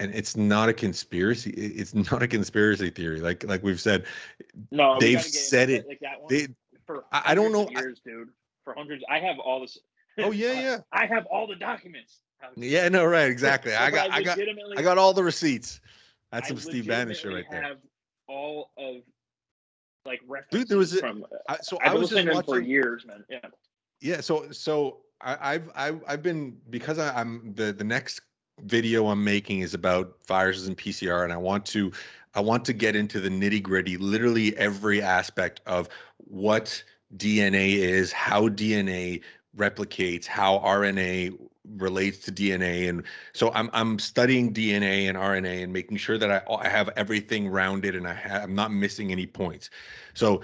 and it's not a conspiracy it's [LAUGHS] not a conspiracy theory like like we've said No, They've gotta get into said it. Like that one. they for I- I don't know, I- Years, dude. For hundreds, I have all this. oh [LAUGHS] yeah I- yeah I have all the documents. Yeah no right exactly [LAUGHS] i got i got i got all the receipts that's I some steve banisher right there Have all of like references Dude, there was a- from. I, so I've i was just him for years, man. Yeah. yeah so so I, i've I've, I've been because I, i'm the the next video i'm making is about viruses and pcr and i want to i want to get into the nitty gritty literally every aspect of what dna is how dna replicates how rna relates to dna and so i'm i'm studying dna and rna and making sure that i, I have everything rounded and i ha- i'm not missing any points so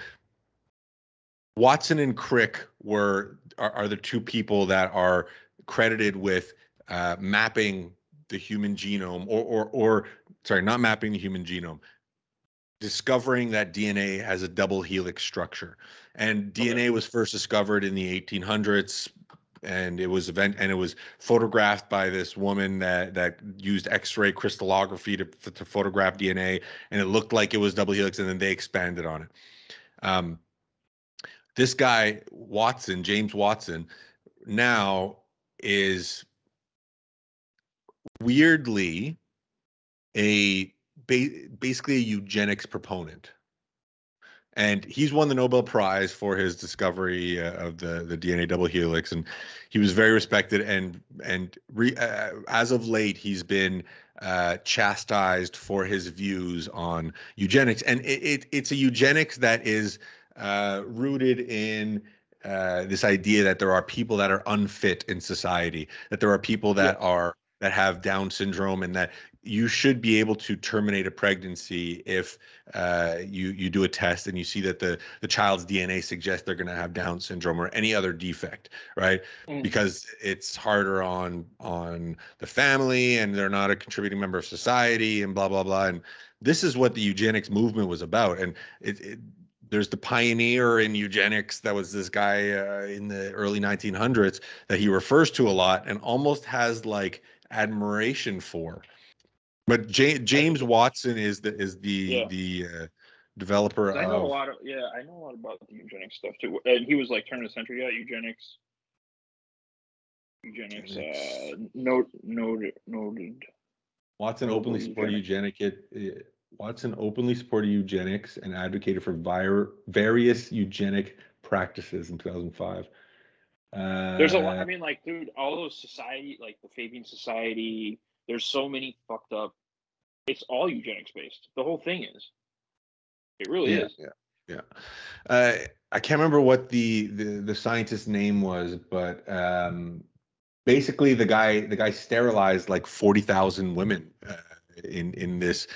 Watson and Crick were are, are the two people that are credited with uh, mapping the human genome, or or or sorry, not mapping the human genome, discovering that DNA has a double helix structure, and Okay. DNA was first discovered in the 1800s. And it was event, and it was photographed by this woman that that used X-ray crystallography to to photograph DNA, and it looked like it was double helix, and then they expanded on it. Um, this guy Watson, James Watson, now is weirdly a ba- basically a eugenics proponent. And he's won the Nobel Prize for his discovery uh, of the, the DNA double helix, and he was very respected. And and re, uh, as of late, he's been uh, chastised for his views on eugenics. And it, it it's a eugenics that is uh, rooted in uh, this idea that there are people that are unfit in society, that there are people that are that have Down syndrome, and that you should be able to terminate a pregnancy if uh, you you do a test and you see that the the child's DNA suggests they're going to have Down syndrome or any other defect, right? Mm. Because it's harder on on the family and they're not a contributing member of society and blah blah blah. And this is what the eugenics movement was about. And it, it there's the pioneer in eugenics that was this guy uh, in the early 1900s that he refers to a lot and almost has like admiration for. But Ja- James Watson is the is the Yeah. the uh, developer I know a of lot of yeah, I know a lot about the eugenics stuff too. And he was like turn of the century, yeah, eugenics. Eugenics, uh, note, noted, noted. Watson openly supported eugenics. eugenic uh, Watson openly supported eugenics and advocated for vir- various eugenic practices in 2005. Uh, There's a lot. I mean, like, dude, all those society, like the Fabian Society. There's so many fucked up. It's all eugenics based. The whole thing is. It really yeah, is. yeah, yeah. Uh, I can't remember what the, the the scientist's name was, but um, basically the guy the guy sterilized like forty thousand women uh, in in this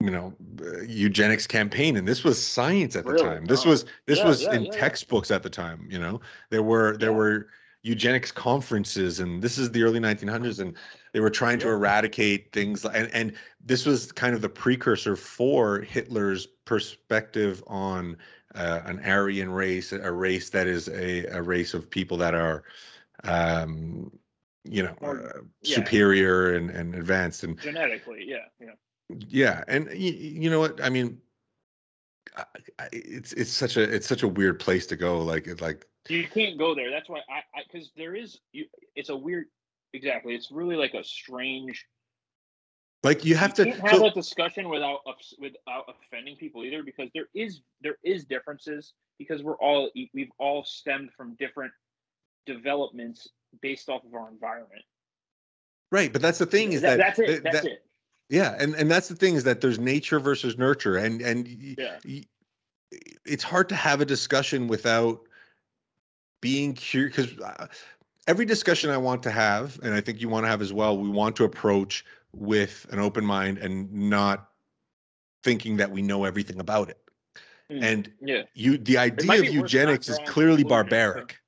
you know uh, eugenics campaign, and this was science at the Really? time. This was this Yeah, was yeah, in yeah, textbooks at the time. You know, there were there were eugenics conferences, and this is the early 1900s, and they were trying to eradicate things and and this was kind of the precursor for Hitler's perspective on uh, an Aryan race, a race that is a, a race of people that are, um, you know, uh, yeah. superior and, and advanced. And Genetically, yeah, yeah. yeah, and you, you know what? I mean, I, I, it's it's such a it's such a weird place to go. Like it like You can't go there. That's why I, I, because there is, you, it's a weird. Exactly. It's really like a strange. like you have to. can't have so- that discussion without without offending people either, because there is there is differences because we're all we've all stemmed from different developments based off of our environment. Right, but that's the thing is That- that, that's it. that- That's that- it. Yeah, and and that's the thing is that there's nature versus nurture, and and Yeah. y- it's hard to have a discussion without being curious because every discussion I want to have, and I think you want to have as well, we want to approach with an open mind and not thinking that we know everything about it. Mm. And Yeah, you, the idea of be worth not eugenics is clearly barbaric.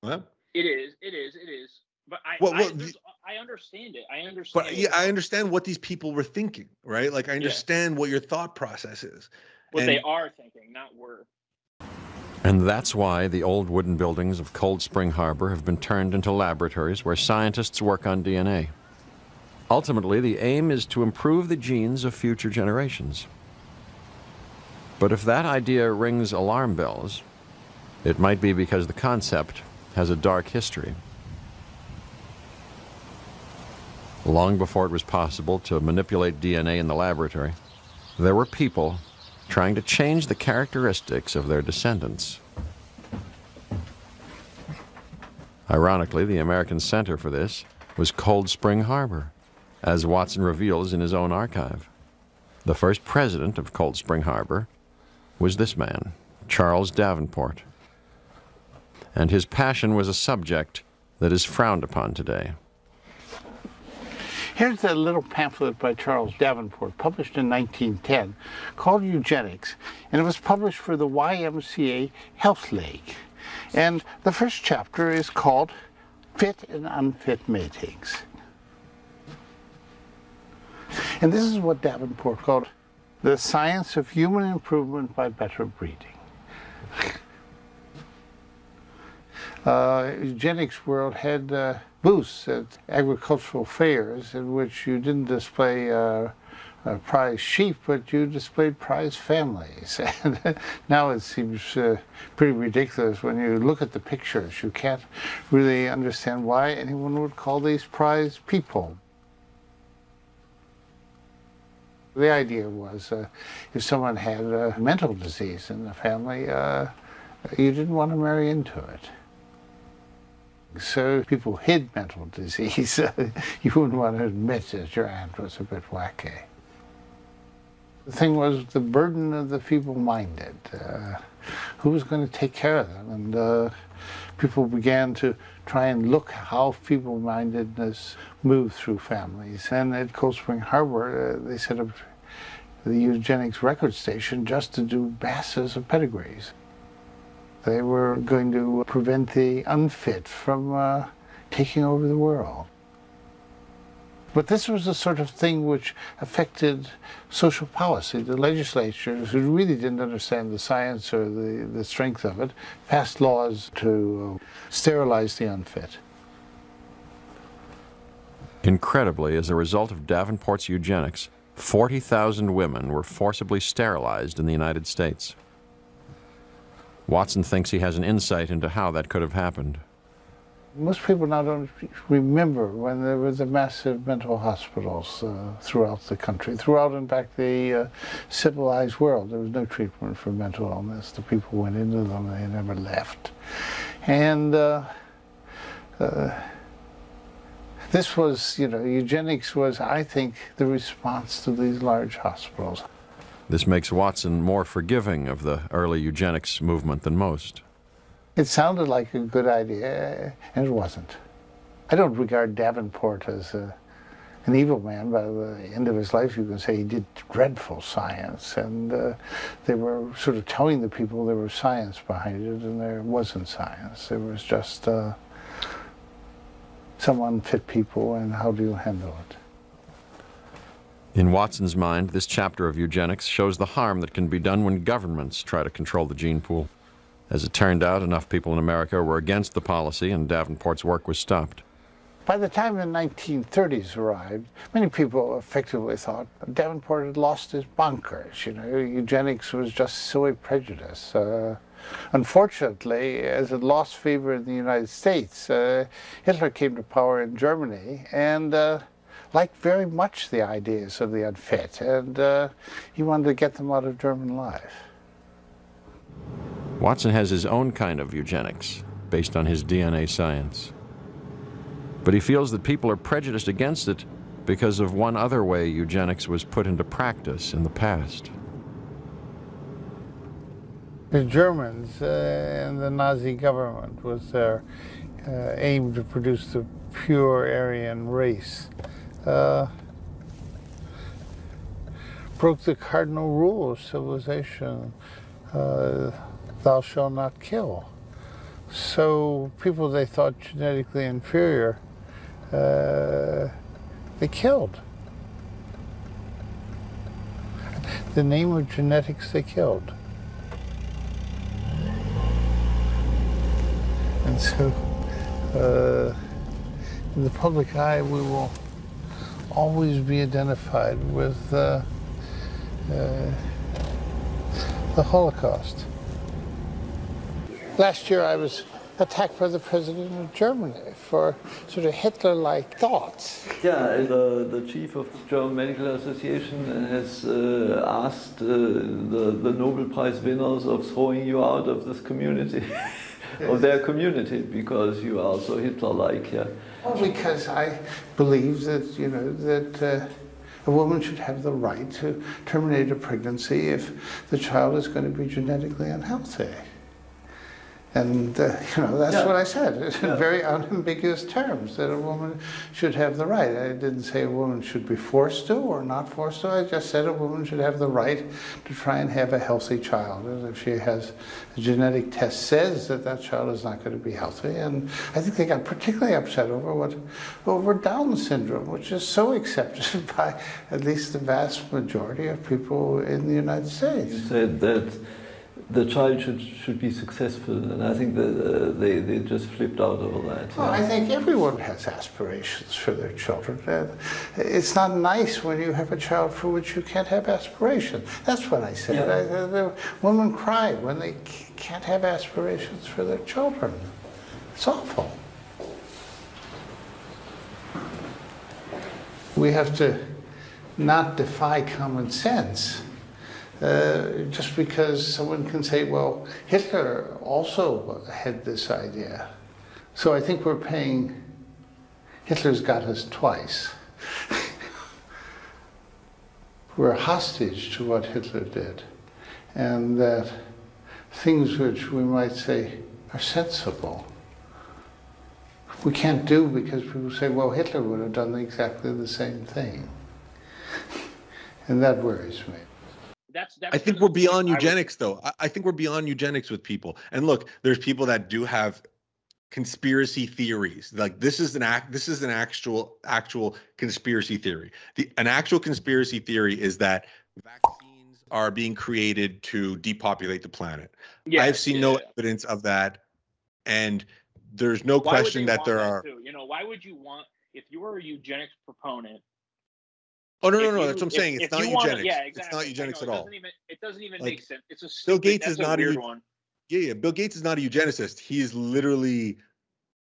What? it is. It is. It is. But I, Well, I, well, there's- I understand it. I understand. But yeah, I understand what these people were thinking, right? Like I understand what your thought process is. what they are thinking, not were. And that's why the old wooden buildings of Cold Spring Harbor have been turned into laboratories where scientists work on DNA. Ultimately, the aim is to improve the genes of future generations. But if that idea rings alarm bells, it might be because the concept has a dark history. Long before it was possible to manipulate DNA in the laboratory, there were people trying to change the characteristics of their descendants. Ironically, the American center for this was Cold Spring Harbor, as Watson reveals in his own archive. The first president of Cold Spring Harbor was this man, Charles Davenport. And his passion was a subject that is frowned upon today. Here's a little pamphlet by Charles Davenport, published in 1910, called Eugenics, and it was published for the YMCA Health League. And the first chapter is called Fit and Unfit Matings. And this is what Davenport called the science of human improvement by better breeding. Uh, eugenics world had uh, booths at agricultural fairs in which you didn't display uh, prize sheep, but you displayed prize families. [LAUGHS] And now it seems uh, pretty ridiculous when you look at the pictures. You can't really understand why anyone would call these prize people. The idea was uh, if someone had a mental disease in the family, uh, you didn't want to marry into it. So people hid mental disease. [LAUGHS] you wouldn't want to admit that your aunt was a bit wacky. The thing was the burden of the feeble-minded. Uh, who was going to take care of them? And uh, people began to try and look how feeble-mindedness moved through families. And at Cold Spring Harbor, uh, they set up the eugenics record station just to do masses of pedigrees. They were going to prevent the unfit from uh, taking over the world. But this was the sort of thing which affected social policy. The legislatures, who really didn't understand the science or the, the strength of it, passed laws to uh, sterilize the unfit. Incredibly, as a result of Davenport's eugenics, 40,000 women were forcibly sterilized in the United States. Watson thinks he has an insight into how that could have happened. Most people now don't remember when there were the massive mental hospitals uh, throughout the country, throughout, in fact, the uh, civilized world. There was no treatment for mental illness. The people went into them, they never left. And uh, uh, this was, you know, eugenics was, I think, the response to these large hospitals. This makes Watson more forgiving of the early eugenics movement than most. It sounded like a good idea, and it wasn't. I don't regard Davenport as a, an evil man. By the end of his life, you can say he did dreadful science, and uh, they were sort of telling the people there was science behind it, and there wasn't science. There was just uh, some unfit people, and how do you handle it? In Watson's mind, this chapter of eugenics shows the harm that can be done when governments try to control the gene pool. As it turned out, enough people in America were against the policy, and Davenport's work was stopped. By the time the 1930s arrived, many people effectively thought Davenport had lost his bonkers. You know, eugenics was just silly prejudice. Uh, unfortunately, as it lost favor in the United States, uh, Hitler came to power in Germany and uh, liked very much the ideas of the unfit, and uh, he wanted to get them out of German life. Watson has his own kind of eugenics, based on his DNA science. But he feels that people are prejudiced against it because of one other way eugenics was put into practice in the past. The Germans uh, and the Nazi government was their uh, aim to produce the pure Aryan race. Uh, broke the cardinal rule of civilization uh, thou shalt not kill. So people they thought genetically inferior, uh, they killed. The name of genetics they killed. And so, uh, in the public eye, we will always be identified with uh, uh, the Holocaust. Last year, I was attacked by the president of Germany for sort of Hitler-like thoughts. Yeah, the, the chief of the German Medical Association has uh, asked uh, the, the Nobel Prize winners of throwing you out of this community, [LAUGHS] of their community, because you are so Hitler-like. Yeah. Well, because I believe that, you know, that uh, a woman should have the right to terminate a pregnancy if the child is going to be genetically unhealthy. And uh, [LAUGHS] you know that's Yeah. what I said [LAUGHS] in Yeah. very unambiguous terms that a woman should have the right. I didn't say a woman should be forced to or not forced to. I just said a woman should have the right to try and have a healthy child. And if she has a genetic test says that that child is not going to be healthy, and I think they got particularly upset over what over Down syndrome, which is so [LAUGHS] accepted by at least the vast majority of people in the United States. You said that the child should, should be successful, and I think that uh, they, they just flipped out over that. Well, yeah. I think everyone has aspirations for their children. And it's not nice when you have a child for which you can't have aspirations. That's what I said. Yeah. I, the, the women cry when they can't have aspirations for their children. It's awful. We have to not defy common sense. Uh, just because someone can say, well, Hitler also had this idea. So I think we're paying, Hitler's got us twice. [LAUGHS] we're hostage to what Hitler did. And that things which we might say are sensible, we can't do because people say, well, Hitler would have done exactly the same thing. [LAUGHS] And that worries me. That's that's I think we're of the point beyond eugenics, though. I, I think we're beyond eugenics with people. And look, there's people that do have conspiracy theories. Like this is an act. This is an actual actual conspiracy theory. The an actual conspiracy theory is that vaccines are being created to depopulate the planet. Yeah, I've seen yeah, no yeah. evidence of that, and there's no Why would question that there are. Too? You know, why would you want if you were a eugenics proponent? Oh no, no, no. you- That's what I'm saying. if It's not you wanna- eugenics. yeah, It's not eugenics know, at it all. Doesn't even, it doesn't even Like, make sense. It's a Bill Gates is not a weird one. Yeah, yeah. Bill Gates is not a eugenicist. He's literally,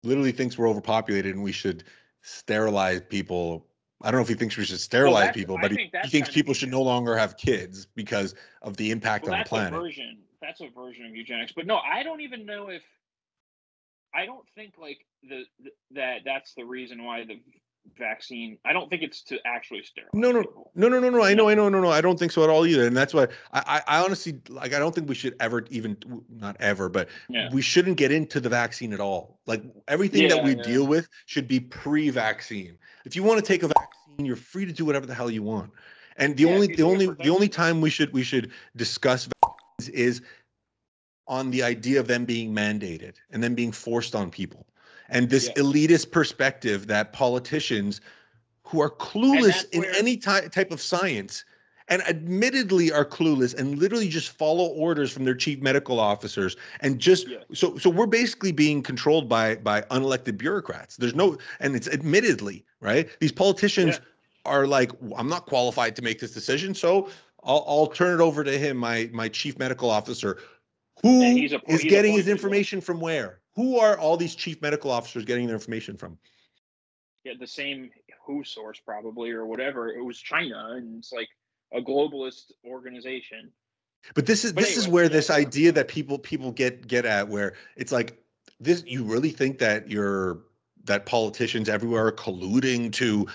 literally thinks we're overpopulated and we should sterilize people. I don't know if he thinks we should sterilize that's- people, but he, think he thinks people should no longer have kids because of the impact Well, on the that's a version. That's a version of eugenics. But no, I don't even know if. I don't think like the, the that that's the reason why the vaccine. I don't think it's to actually sterilize. No, no, people. no, no, no, no. I know? I know, no, no. I don't think so at all either. And that's why I, I, I honestly like. I don't think we should ever even, not ever, but Yeah. we shouldn't get into the vaccine at all. Like everything that we yeah. deal with should be pre-vaccine. If you want to take a vaccine, you're free to do whatever the hell you want. And the Yeah, only, the only, the only time we should we should discuss vaccines is on the idea of them being mandated and then being forced on people, and this Yeah. elitist perspective that politicians who are clueless in where- any ty- type of science and admittedly are clueless and literally just follow orders from their chief medical officers and just Yeah. so so we're basically being controlled by by unelected bureaucrats. There's no and it's admittedly right? These politicians are like i'm not qualified to make this decision so i'll, I'll turn it over to him my my chief medical officer who is a- he's getting his information from where who are all these chief medical officers getting their information from Yeah, the same WHO source probably or whatever. It was China, and it's like a globalist organization. But this is But this is where yeah, this idea that people people get get at where it's like this you really think that your that politicians everywhere are colluding to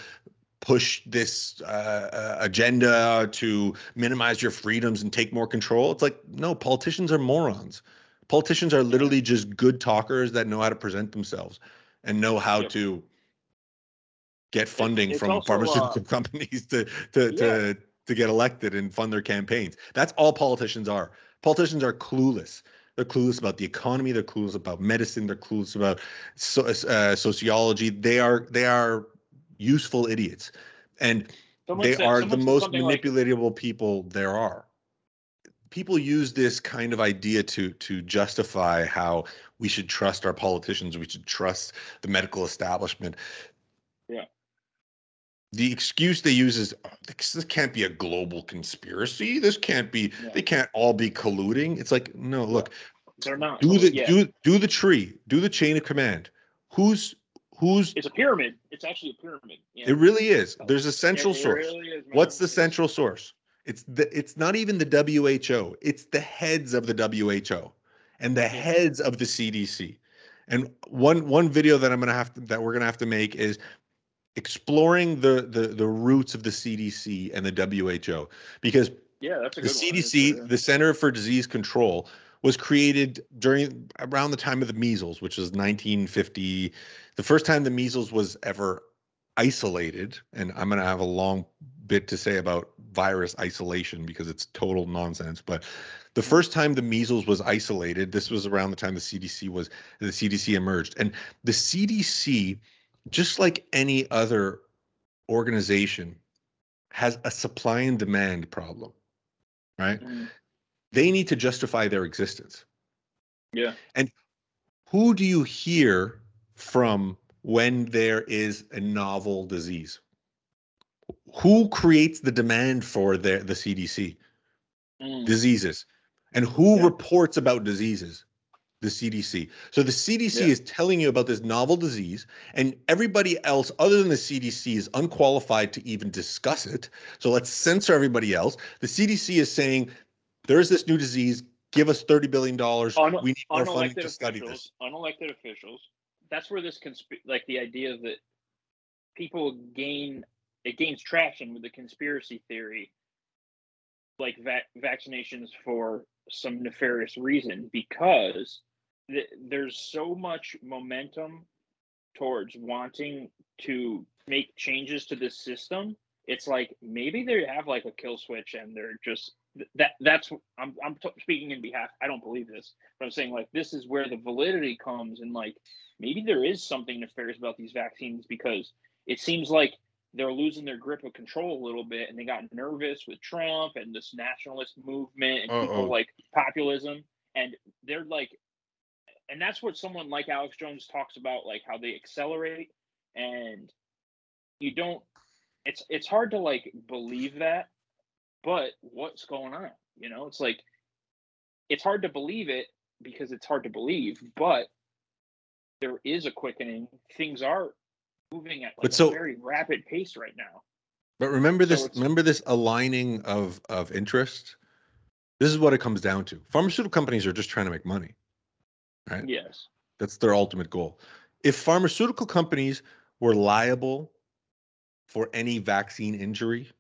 push this uh, uh, agenda to minimize your freedoms and take more control. It's like, no, politicians are morons. Politicians are literally just good talkers that know how to present themselves and know how Yep. to get funding it's from also, pharmaceutical uh, [LAUGHS] companies to to Yeah. to to get elected and fund their campaigns. That's all politicians are. Politicians are clueless. They're clueless about the economy. They're clueless about medicine. They're clueless about so, uh, sociology. They are they are useful idiots, and Someone they said- are the most something like- manipulatable people there are. People use this kind of idea to to justify how we should trust our politicians. We should trust the medical establishment. Yeah. The excuse they use is "Oh, this this can't be a global conspiracy. This can't be. Yeah. They can't all be colluding. It's like no. Look, they're not. do the do do the tree. Do the chain of command. Who's who's? It's a pyramid. It's actually a pyramid. Yeah. It really is. There's a central source. really. What's the central source? It's the it's not even the WHO. It's the heads of the WHO and the heads of the CDC. And one one video that I'm gonna have to that we're gonna have to make is exploring the the the roots of the CDC and the WHO because Yeah, that's a the one. CDC, the Center for Disease Control, was created during around the time of the measles, which was 1950. The first time the measles was ever isolated, and I'm going to have a long bit to say about virus isolation because it's total nonsense. But the first time the measles was isolated, this was around the time the CDC was the CDC emerged, and the CDC, just like any other organization, has a supply and demand problem right? Mhm. They need to justify their existence. Yeah. And who do you hear from when there is a novel disease? Who creates the demand for the, the CDC? Mm. Diseases. And who Yeah. reports about diseases? The CDC. So the CDC Yeah. is telling you about this novel disease, and everybody else other than the CDC is unqualified to even discuss it. So let's censor everybody else. The CDC is saying there is this new disease. Give us thirty billion dollars. Un- we need more funding to study officials, this. unelected officials. That's where this consp- like the idea that people gain it gains traction with the conspiracy theory, like va- vaccinations for some nefarious reason, because th- there's so much momentum towards wanting to make changes to this system. It's like maybe they have like a kill switch and they're just that that's I'm I'm t- speaking in behalf. I don't believe this, but I'm saying like this is where the validity comes and like maybe there is something nefarious about these vaccines because it seems like they're losing their grip of control a little bit and they got nervous with Trump and this nationalist movement and Uh-oh. people like populism and they're like and that's what someone like Alex Jones talks about like how they accelerate and you don't it's it's hard to like believe that but what's going on you know it's like it's hard to believe it because it's hard to believe but there is a quickening things are moving at like But a very rapid pace right now But remember this. it's- remember this aligning of of interest. This is what it comes down to. Pharmaceutical companies are just trying to make money. Right. yes That's their ultimate goal. If pharmaceutical companies were liable for any vaccine injury,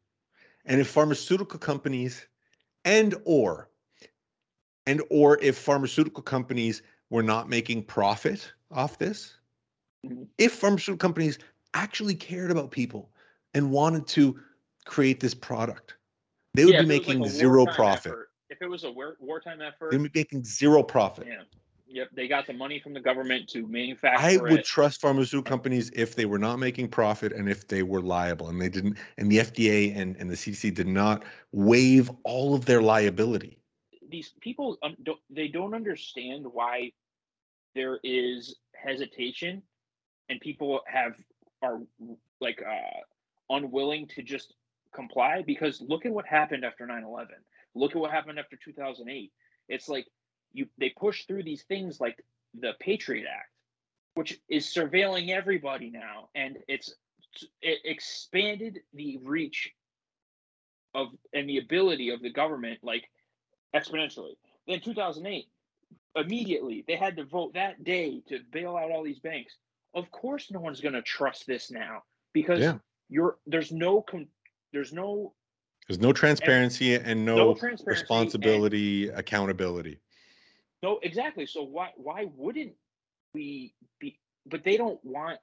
and if pharmaceutical companies and or and or if pharmaceutical companies were not making profit off this, Mhm. if pharmaceutical companies actually cared about people and wanted to create this product, they would Yeah, be was, like, making zero profit. effort- if it was a war, wartime effort They'd be making zero profit. yeah yep they got the money from the government to manufacture I would it. trust pharmaceutical companies if they were not making profit and if they were liable and they didn't and the FDA and, and the CDC did not waive all of their liability. these people um, don't, they don't understand why there is hesitation and people have are like uh unwilling to just comply because look at what happened after 9-11 look at what happened after 2008 it's like you they push through these things like the patriot act which is surveilling everybody now and it's it expanded the reach of and the ability of the government like exponentially. Then 2008, immediately they had to vote that day to bail out all these banks. of course no one's going to trust this now because Yeah. you're there's no there's no There's no transparency and no, no transparency and- responsibility, accountability. No, exactly. So why why wouldn't we be? But they don't want.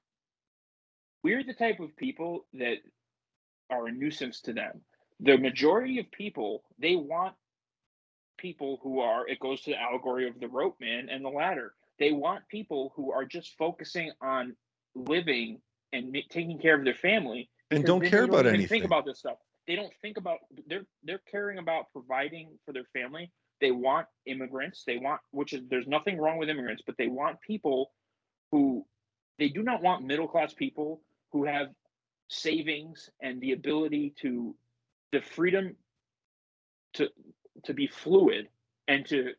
We're the type of people that are a nuisance to them. The majority of people they want people who are. It goes to the allegory of the rope man and the ladder. They want people who are just focusing on living and taking care of their family And don't care they about anything. Think about this stuff. They don't think about they're they're caring about providing for their family. They want immigrants. They want which is there's nothing wrong with immigrants, but they want people who they do not want middle class people who have savings and the ability to the freedom to to be fluid and to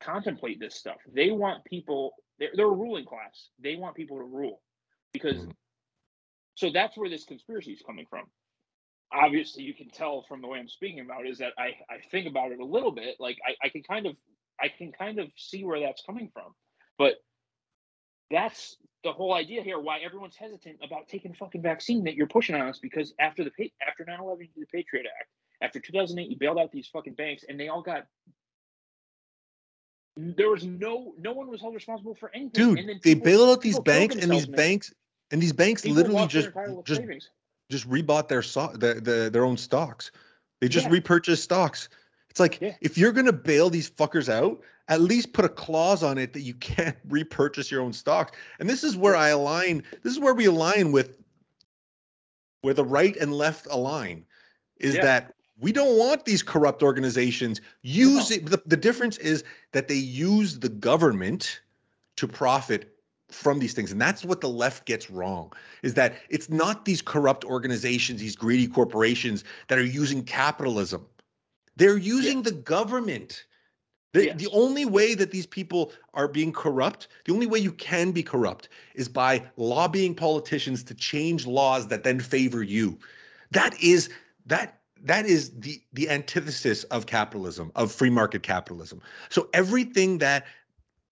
contemplate this stuff. They want people they're, they're a ruling class. They want people to rule because Mhm. so that's where this conspiracy is coming from. Obviously, you can tell from the way I'm speaking about it is that I, I think about it a little bit. Like I, I can kind of I can kind of see where that's coming from. But that's the whole idea here why everyone's hesitant about taking fucking vaccine that you're pushing on us because after the after 9/11 you did the Patriot Act, after 2008 you bailed out these fucking banks and they all got there was no no one was held responsible for anything. Dude, and then they people- bailed out these banks and these banks and these banks People literally just just savings. Just rebought their stock the, the, their own stocks. They just Yeah. repurchased stocks. It's like Yeah. if you're gonna bail these fuckers out, at least put a clause on it that you [LAUGHS] can't repurchase your own stocks. And this is where I align. This is where we align with where the right and left align. Is Yeah. that we don't want these corrupt organizations use it. The, the difference is that they use the government to profit from these things. And that's what the left gets wrong is that it's not these corrupt organizations, these greedy corporations that are using capitalism. They're using the government. The, Yes. the only way that these people are being corrupt, the only way you can be corrupt is by lobbying politicians to change laws that then favor you. That is that that is the the antithesis of capitalism, of free market capitalism. So everything that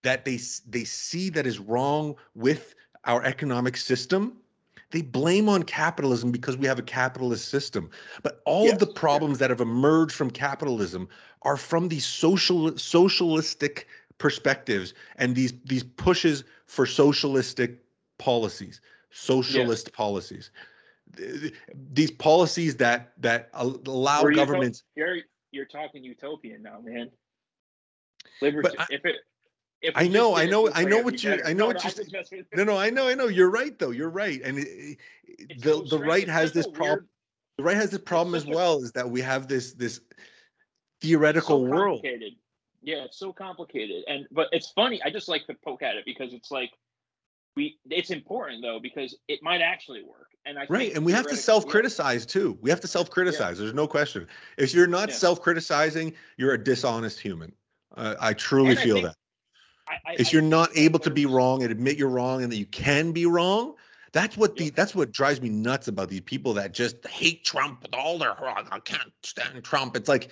that they they see that is wrong with our economic system, they blame on capitalism because we have a capitalist system. But all of the Yes, problems that have emerged from capitalism are from these social socialistic perspectives and these these pushes for socialistic policies, socialist policies. Th- th- These policies that that al- allow Or you go- governments You're you're talking utopian now, man. Liberty. I- if it. I know, I know, I know what you- better. I know No, what no, you I No, no, I [LAUGHS] know, I know. You're right, though. You're right, and it, it- the so the right It's has this problem. The right has this problem as well, is that we have this this theoretical so world. Yeah, it's so complicated, and but it's funny. I just like to poke at it because it's like we. It's important though because it might actually work, and I Right, and we have to self-criticize too. We have to self-criticize. There's no question. If you're not Yeah. self-criticizing, you're a dishonest human. Uh, I truly And I feel think- that. I, I, you're not able to be wrong and admit you're wrong and that you can be wrong, that's what the Yeah. that's what drives me nuts about these people that just hate Trump with all their heart. I can't stand Trump. It's like,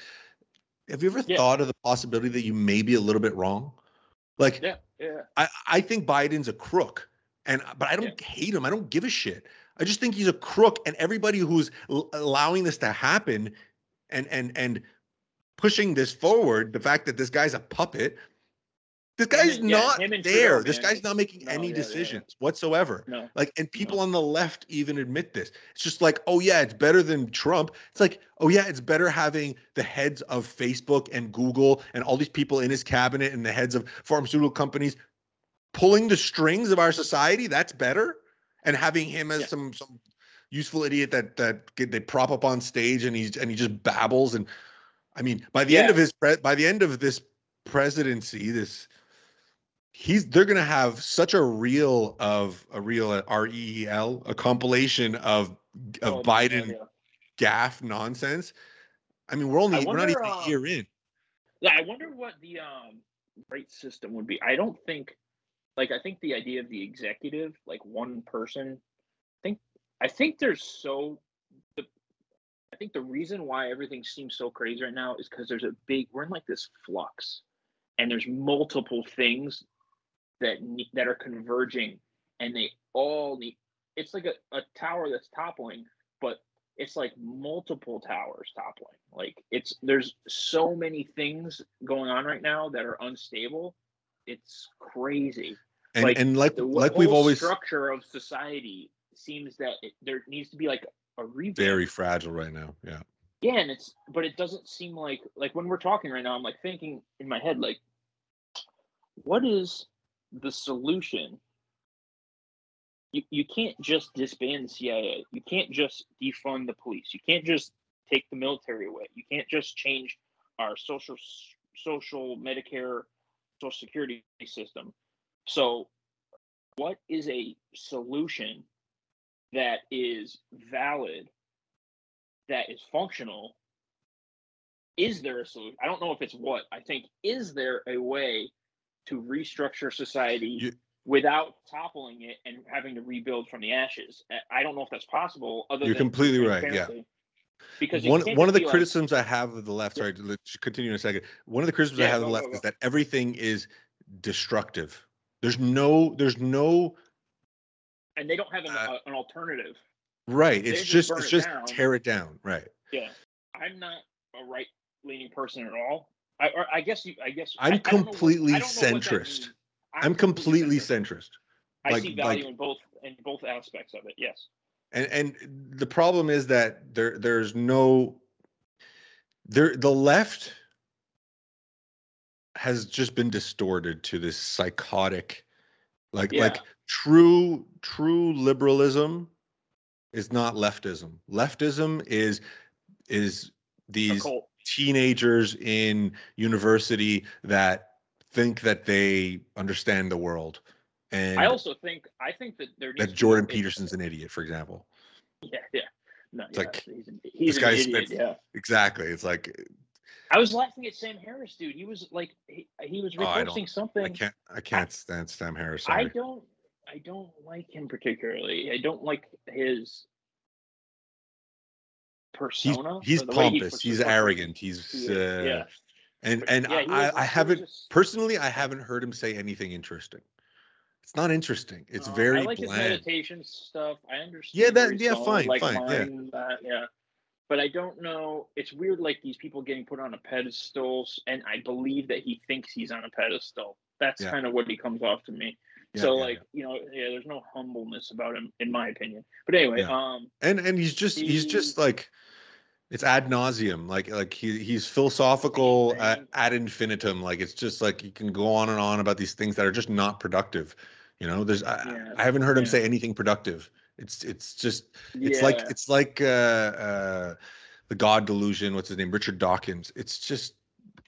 have you ever Yeah. thought of the possibility that you may be a little bit wrong? Like, Yeah, yeah. I, I think Biden's a crook, and uh, but I don't hate him. I don't give a shit. I just think he's a crook, and everybody who's l- allowing this to happen, and and and pushing this forward, the fact that this guy's a puppet, this guy's and- not there. Trudeau, this guy's not making no, any yeah, yeah, yeah. decisions whatsoever. No. Like, and people on the left even admit this. It's just like, oh yeah, it's better than Trump. It's like, oh yeah, it's better having the heads of Facebook and Google and all these people in his cabinet and the heads of pharmaceutical companies pulling the strings of our society. That's better. And having him as some some useful idiot that that get, they prop up on stage and he's and he just babbles. And I mean, by the end of his pre- by the end of this presidency, this he's they're gonna have such a reel of a reel R E E L, a compilation of of Oh, Biden idea. gaff nonsense. I mean, we're only we're not even uh, a year in. Yeah, I wonder what the um rate system would be. I don't think like I think the idea of the executive, like one person, I think I think there's so the I think the reason why everything seems so crazy right now is because there's a big we're in like this flux and there's multiple things that that are converging and they all need. It's like a, a tower that's toppling, but it's like multiple towers toppling. Like it's there's so many things going on right now that are unstable. It's crazy. And like, and like The like we've always structure of society seems that it, there needs to be like a revamp. very fragile right now. Yeah. Yeah, and it's but it doesn't seem like like when we're talking right now, I'm like thinking in my head like, what is the solution? You you can't just disband the CIA. You can't just defund the police. You can't just take the military away. You can't just change our social social Medicare social security system. So what is a solution that is valid that is functional is there a solution i don't know if it's what i think is there a way to restructure society You- without toppling it and having to rebuild from the ashes I- i don't know if that's possible other You're completely right, yeah. because one one of the be like- criticisms I have of the left. Sorry, let's continue in a second. One of the criticisms I Yeah, have of go, the go, left is that everything is destructive. There's no, there's no and they don't have an, uh, uh, an alternative right. They It's just just, it's it just down. tear it down. Right. yeah i'm not a right leaning person at all i or i guess you i guess I'm I completely I don't know what that centrist. means. I'm completely centrist. centrist. I Like- see value like- in both in both aspects of it. Yes. And and the problem is that there there's no there the left has just been distorted to this psychotic like like true true liberalism is not leftism. Leftism is is these. Teenagers in university that think that they understand the world and I also think I think that there that Jordan Peterson's an idiot, for example. Yeah, yeah. No, It's yeah, like, he's, an, he's an guy's idiot. spent- Yeah. Exactly. It's like eh, I was laughing at Sam Harris, dude. He was like, he, he was Oh, I reposting don't- something. I can't I can't stand Sam Harris. I don't I don't like him particularly. I don't like his persona. he's the way he pompous. He's his arrogant. He's uh, yeah. and But and yeah, he was- I, I haven't just- personally I haven't heard him say anything interesting. It's not interesting. It's Uh, very I like his bland. meditation stuff. I understand. Yeah, that- yeah, fine, like fine, yeah. uh, yeah. But I don't know. It's weird, like these people getting put on a pedestal, and I believe that he thinks he's on a pedestal. That's Yeah. kind of what he comes off to me. Yeah, so, yeah, like, you know, yeah, there's no humbleness about him, in my opinion. But anyway, um, and and he's just he's just like it's ad nauseum like like he he's philosophical ad, ad infinitum like it's just like you can go on and on about these things that are just not productive you know? There's i, Yeah, I haven't heard him yeah. say anything productive. It's it's just it's like it's like uh uh the god delusion what's his name richard dawkins. It's just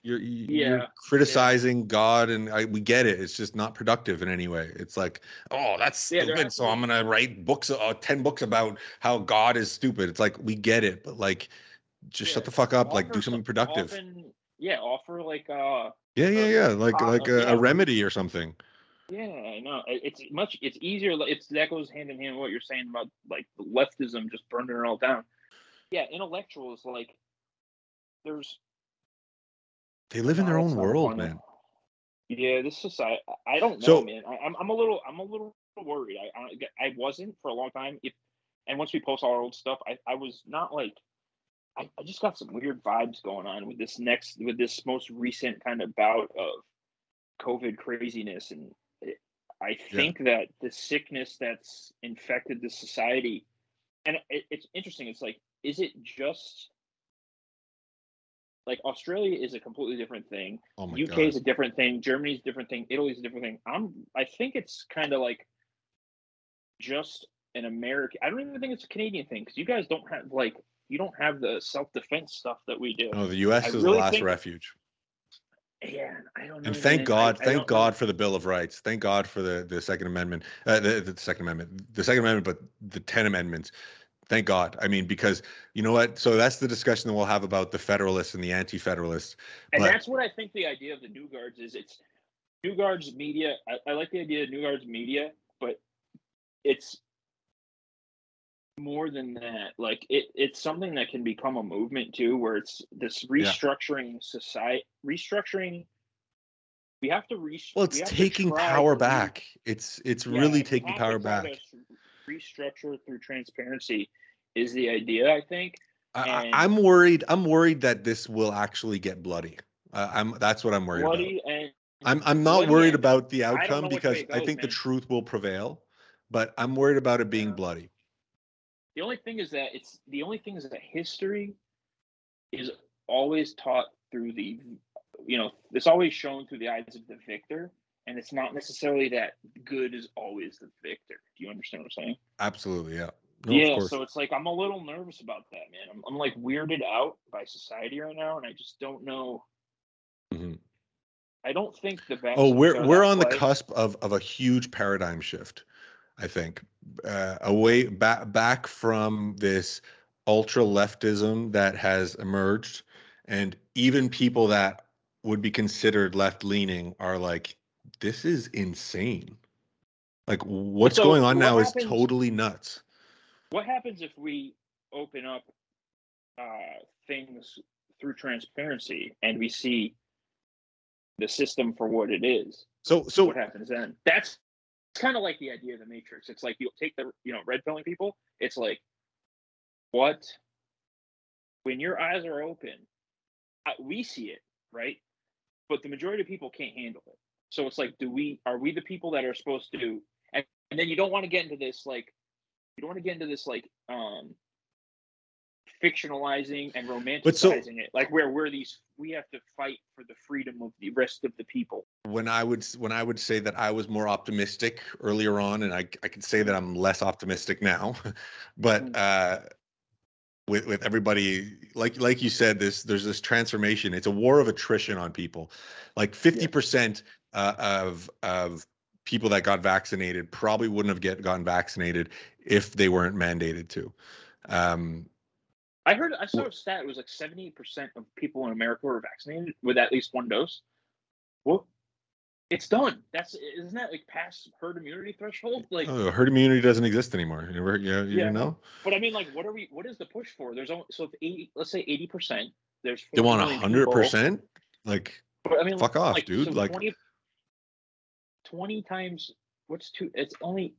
you're you- you're Yeah, criticizing god and I, we get it it's just not productive in any way. It's like oh that's stupid has so i'm gonna write books uh, 10 books about how god is stupid. It's like we get it but like just shut the fuck up like do something productive often- yeah, offer like uh yeah yeah yeah like like a, a remedy or something Yeah, I know. It's much. It's easier. It's that goes hand in hand with what you're saying about like leftism just burning it all down. Yeah, intellectuals like there's. they live in their own world man Yeah, this society. I don't know, So- man. I, I'm I'm a little I'm a little worried. I, I I wasn't for a long time. If and once we post all our old stuff, I I was not like. I, I just got some weird vibes going on with this next with this most recent kind of bout of COVID craziness, and it, I think that the sickness that's infected the society, and it, it's interesting. It's like, is it just like Australia is a completely different thing? oh UK god is a different thing. Germany's a different thing. Italy's a different thing. I'm. I think it's kind of like just an American. I don't even think it's a Canadian thing because you guys don't have like you don't have the self defense stuff that we do. oh the us I is really the last think- refuge Yeah, I don't know. and thank man. God, I- I thank know. God for the Bill of Rights. Thank God for the the Second Amendment, uh, the, the Second Amendment, the Second Amendment, but the Ten Amendments. Thank God. I mean, because you know what? So that's the discussion that we'll have about the Federalists and the Anti-Federalists. And But- that's what I think the idea of the New Guards is. It's New Guards media. I, I like the idea of New Guards media, but it's more than that. Like it, it's something that can become a movement too, where it's this restructuring society, restructuring we have to re- Well, it's to taking power to re- back. It's it's Yeah, really taking power back. restructure through transparency is the idea, I think. I, I- and- I'm worried. I'm worried that this will actually get bloody. Uh, I'm that's what I'm worried about. Bloody and I'm I'm not worried and about the outcome because it I goes, think the truth will prevail, but I'm worried about it being Yeah. bloody. The only thing is that it's the only thing is that history is always taught through the you know it's always shown through the eyes of the victor and it's not necessarily that good is always the victor do you understand what i'm saying Absolutely, yeah. No, yeah so it's like i'm a little nervous about that man I'm, I'm like weirded out by society right now and i just don't know Mhm. i don't think the best Oh, we're we're on the cusp of of a huge paradigm shift. I think uh, away back back from this ultra leftism that has emerged, and even people that would be considered left leaning are like, this is insane. Like what's so going on what now is totally nuts. what happens if we open up uh, things through transparency and we see the system for what it is So so what happens then that's kind of like the idea of the matrix. It's like you take the you know red pilling people it's like what? When your eyes are open we see it right? But the majority of people can't handle it. So it's like do we are we the people that are supposed to and, and then you don't want to get into this like you don't want to get into this like um fictionalizing and romanticizing so- it like where we're these we have to fight for the freedom of the rest of the people when I would when I would say that I was more optimistic earlier on, and I I could say that I'm less optimistic now, [LAUGHS] but Mm. uh, with with everybody like like you said, this there's this transformation. It's a war of attrition on people. Like fifty percent uh, of of people that got vaccinated probably wouldn't have get gotten vaccinated if they weren't mandated to. Um, I heard I saw a stat. It was like seventy percent of people in America were vaccinated with at least one dose. Well, it's done. That's isn't that like past herd immunity threshold? Like, oh, herd immunity doesn't exist anymore. You yeah, you Yeah, know. but I mean, like, what are we? What is the push for? There's only so if eighty, let's say eighty percent. There's They want hundred percent. Like But I mean, Fuck off, like, dude, so like- 20, 20 times what's two? It's only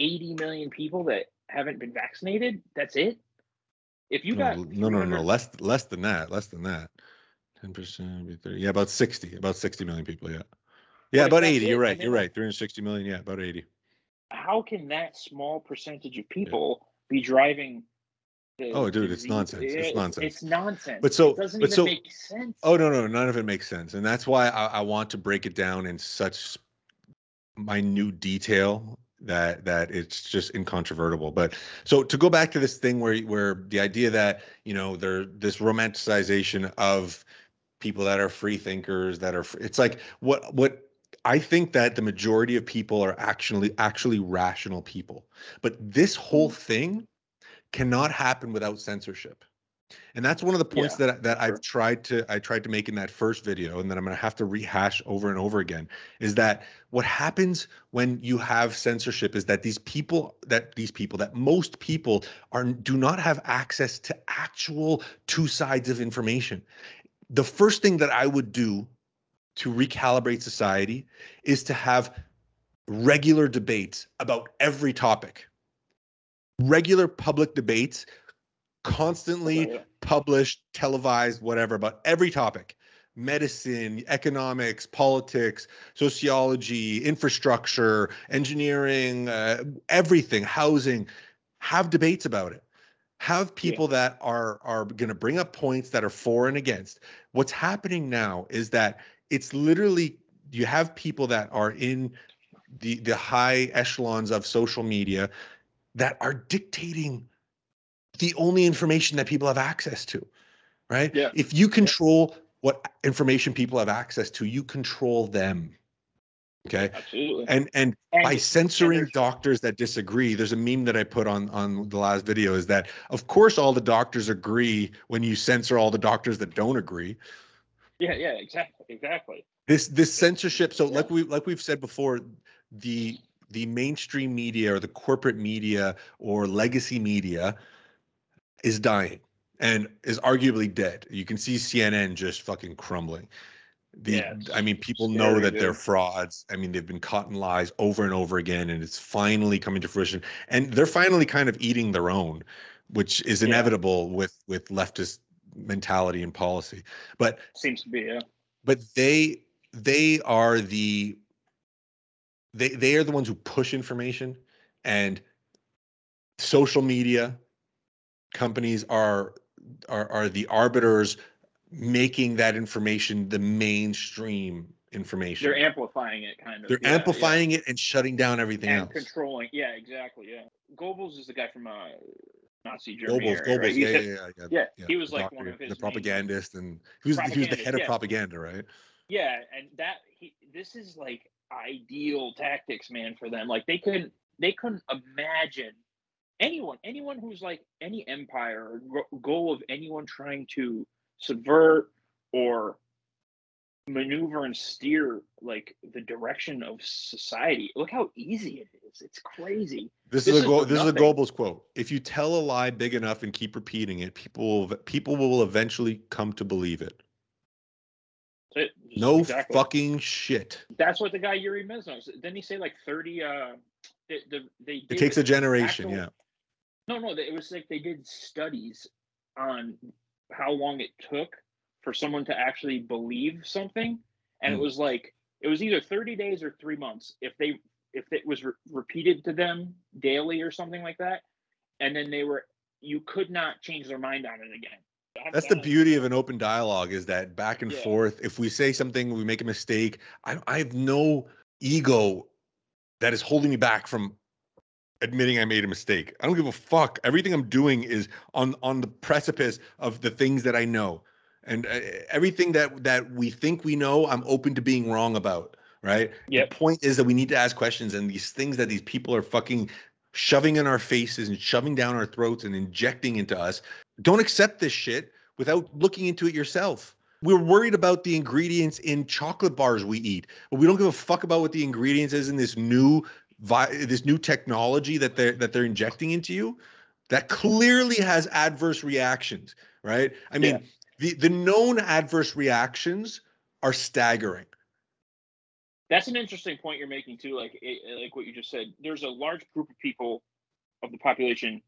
eighty million people that haven't been vaccinated. That's it. If you no, got no, no, no, less less than that, less than that. Ten percent, yeah, about sixty, about sixty million people. Yeah, yeah, about eighty. it, You're right. You're right. Three hundred sixty million. Yeah, about eighty. how can that small percentage of people be driving the Oh, dude, it's nonsense. It's Yeah, nonsense. It's nonsense. But so- it doesn't but even so- make sense. Oh no, no, none of it makes sense, and that's why I, I want to break it down in such minute detail that that it's just incontrovertible. But so to go back to this thing where where the idea that you know there this romanticization of people that are free thinkers that are it's like what what I think that the majority of people are actually actually rational people. But this whole mm. thing cannot happen without censorship. And that's one of the points Yeah, that that sure. I've tried to I tried to make in that first video and that I'm going to have to rehash over and over again is that what happens when you have censorship is that these people that these people that most people are do not have access to actual two sides of information. The first thing that I would do to recalibrate society is to have regular debates about every topic. Regular public debates constantly yeah. published, televised, whatever, about every topic medicine, economics, politics, sociology, infrastructure, engineering, uh, everything, housing. Have debates about it. Have people that are are going to bring up points that are for and against. What's happening now is that it's literally you have people that are in the the high echelons of social media that are dictating the only information that people have access to right Yeah. if you control what information people have access to you control them okay Absolutely. and and And- by censoring there's- doctors that disagree there's a meme that i put on on the last video is that of course all the doctors agree when you censor all the doctors that don't agree Yeah, yeah, exactly, exactly. this this censorship so like we like we've said before the the mainstream media or the corporate media or legacy media is dying and is arguably dead you can see cnn just fucking crumbling The, Yeah, I mean, people know that they're frauds. I mean, they've been caught in lies over and over again, and it's finally coming to fruition. And they're finally kind of eating their own, which is Yeah. inevitable with with leftist mentality and policy. But Seems to be, yeah. but they they are the they they are the ones who push information and social media companies are are are the arbiters making that information the mainstream information They're amplifying it, kind of. they're yeah, yeah. amplifying it and shutting down everything and else controlling. Yeah, exactly. Yeah, Goebbels is the guy from uh, Nazi Germany. Goebbels, Goebbels, right? Yeah, said- yeah, yeah, yeah, yeah, he was the like one of his the propagandist, and he was he was the head of yeah. propaganda, right? Yeah, and that he this is like ideal tactics, man, for them. Like they couldn't they couldn't imagine anyone anyone who's like any empire or goal of anyone trying to subvert or maneuver and steer like the direction of society. Look how easy it is. It's crazy. This, This is a Go- this is a nothing. Goebbels quote. If you tell a lie big enough and keep repeating it, people will people will eventually come to believe it. It. No exactly. fucking shit. That's what the guy Yuri Bezmenov. Didn't he say like thirty? Uh, the, the, they It takes a generation, actual- yeah. No, no, it was like they did studies on how long it took for someone to actually believe something, and Hmm. it was like it was either thirty days or three months if they if it was re- repeated to them daily or something like that, and then they were you could not change their mind on it again. I'm That's the beauty of an open dialogue is that back and Yeah. forth. If we say something, we make a mistake. I, I have no ego that is holding me back from admitting I made a mistake. I don't give a fuck. Everything I'm doing is on on the precipice of the things that I know, and uh, everything that that we think we know, I'm open to being wrong about. Right. Yep. The point is that we need to ask questions, and these things that these people are fucking shoving in our faces and shoving down our throats and injecting into us. Don't accept this shit without looking into it yourself. We're worried about the ingredients in chocolate bars we eat, but we don't give a fuck about what the ingredients is in this new vi- this new technology that they're that they're injecting into you that clearly has adverse reactions, right? I mean, Yeah. the the known adverse reactions are staggering. That's an interesting point you're making too. Like it, like what you just said. There's a large group of people of the population.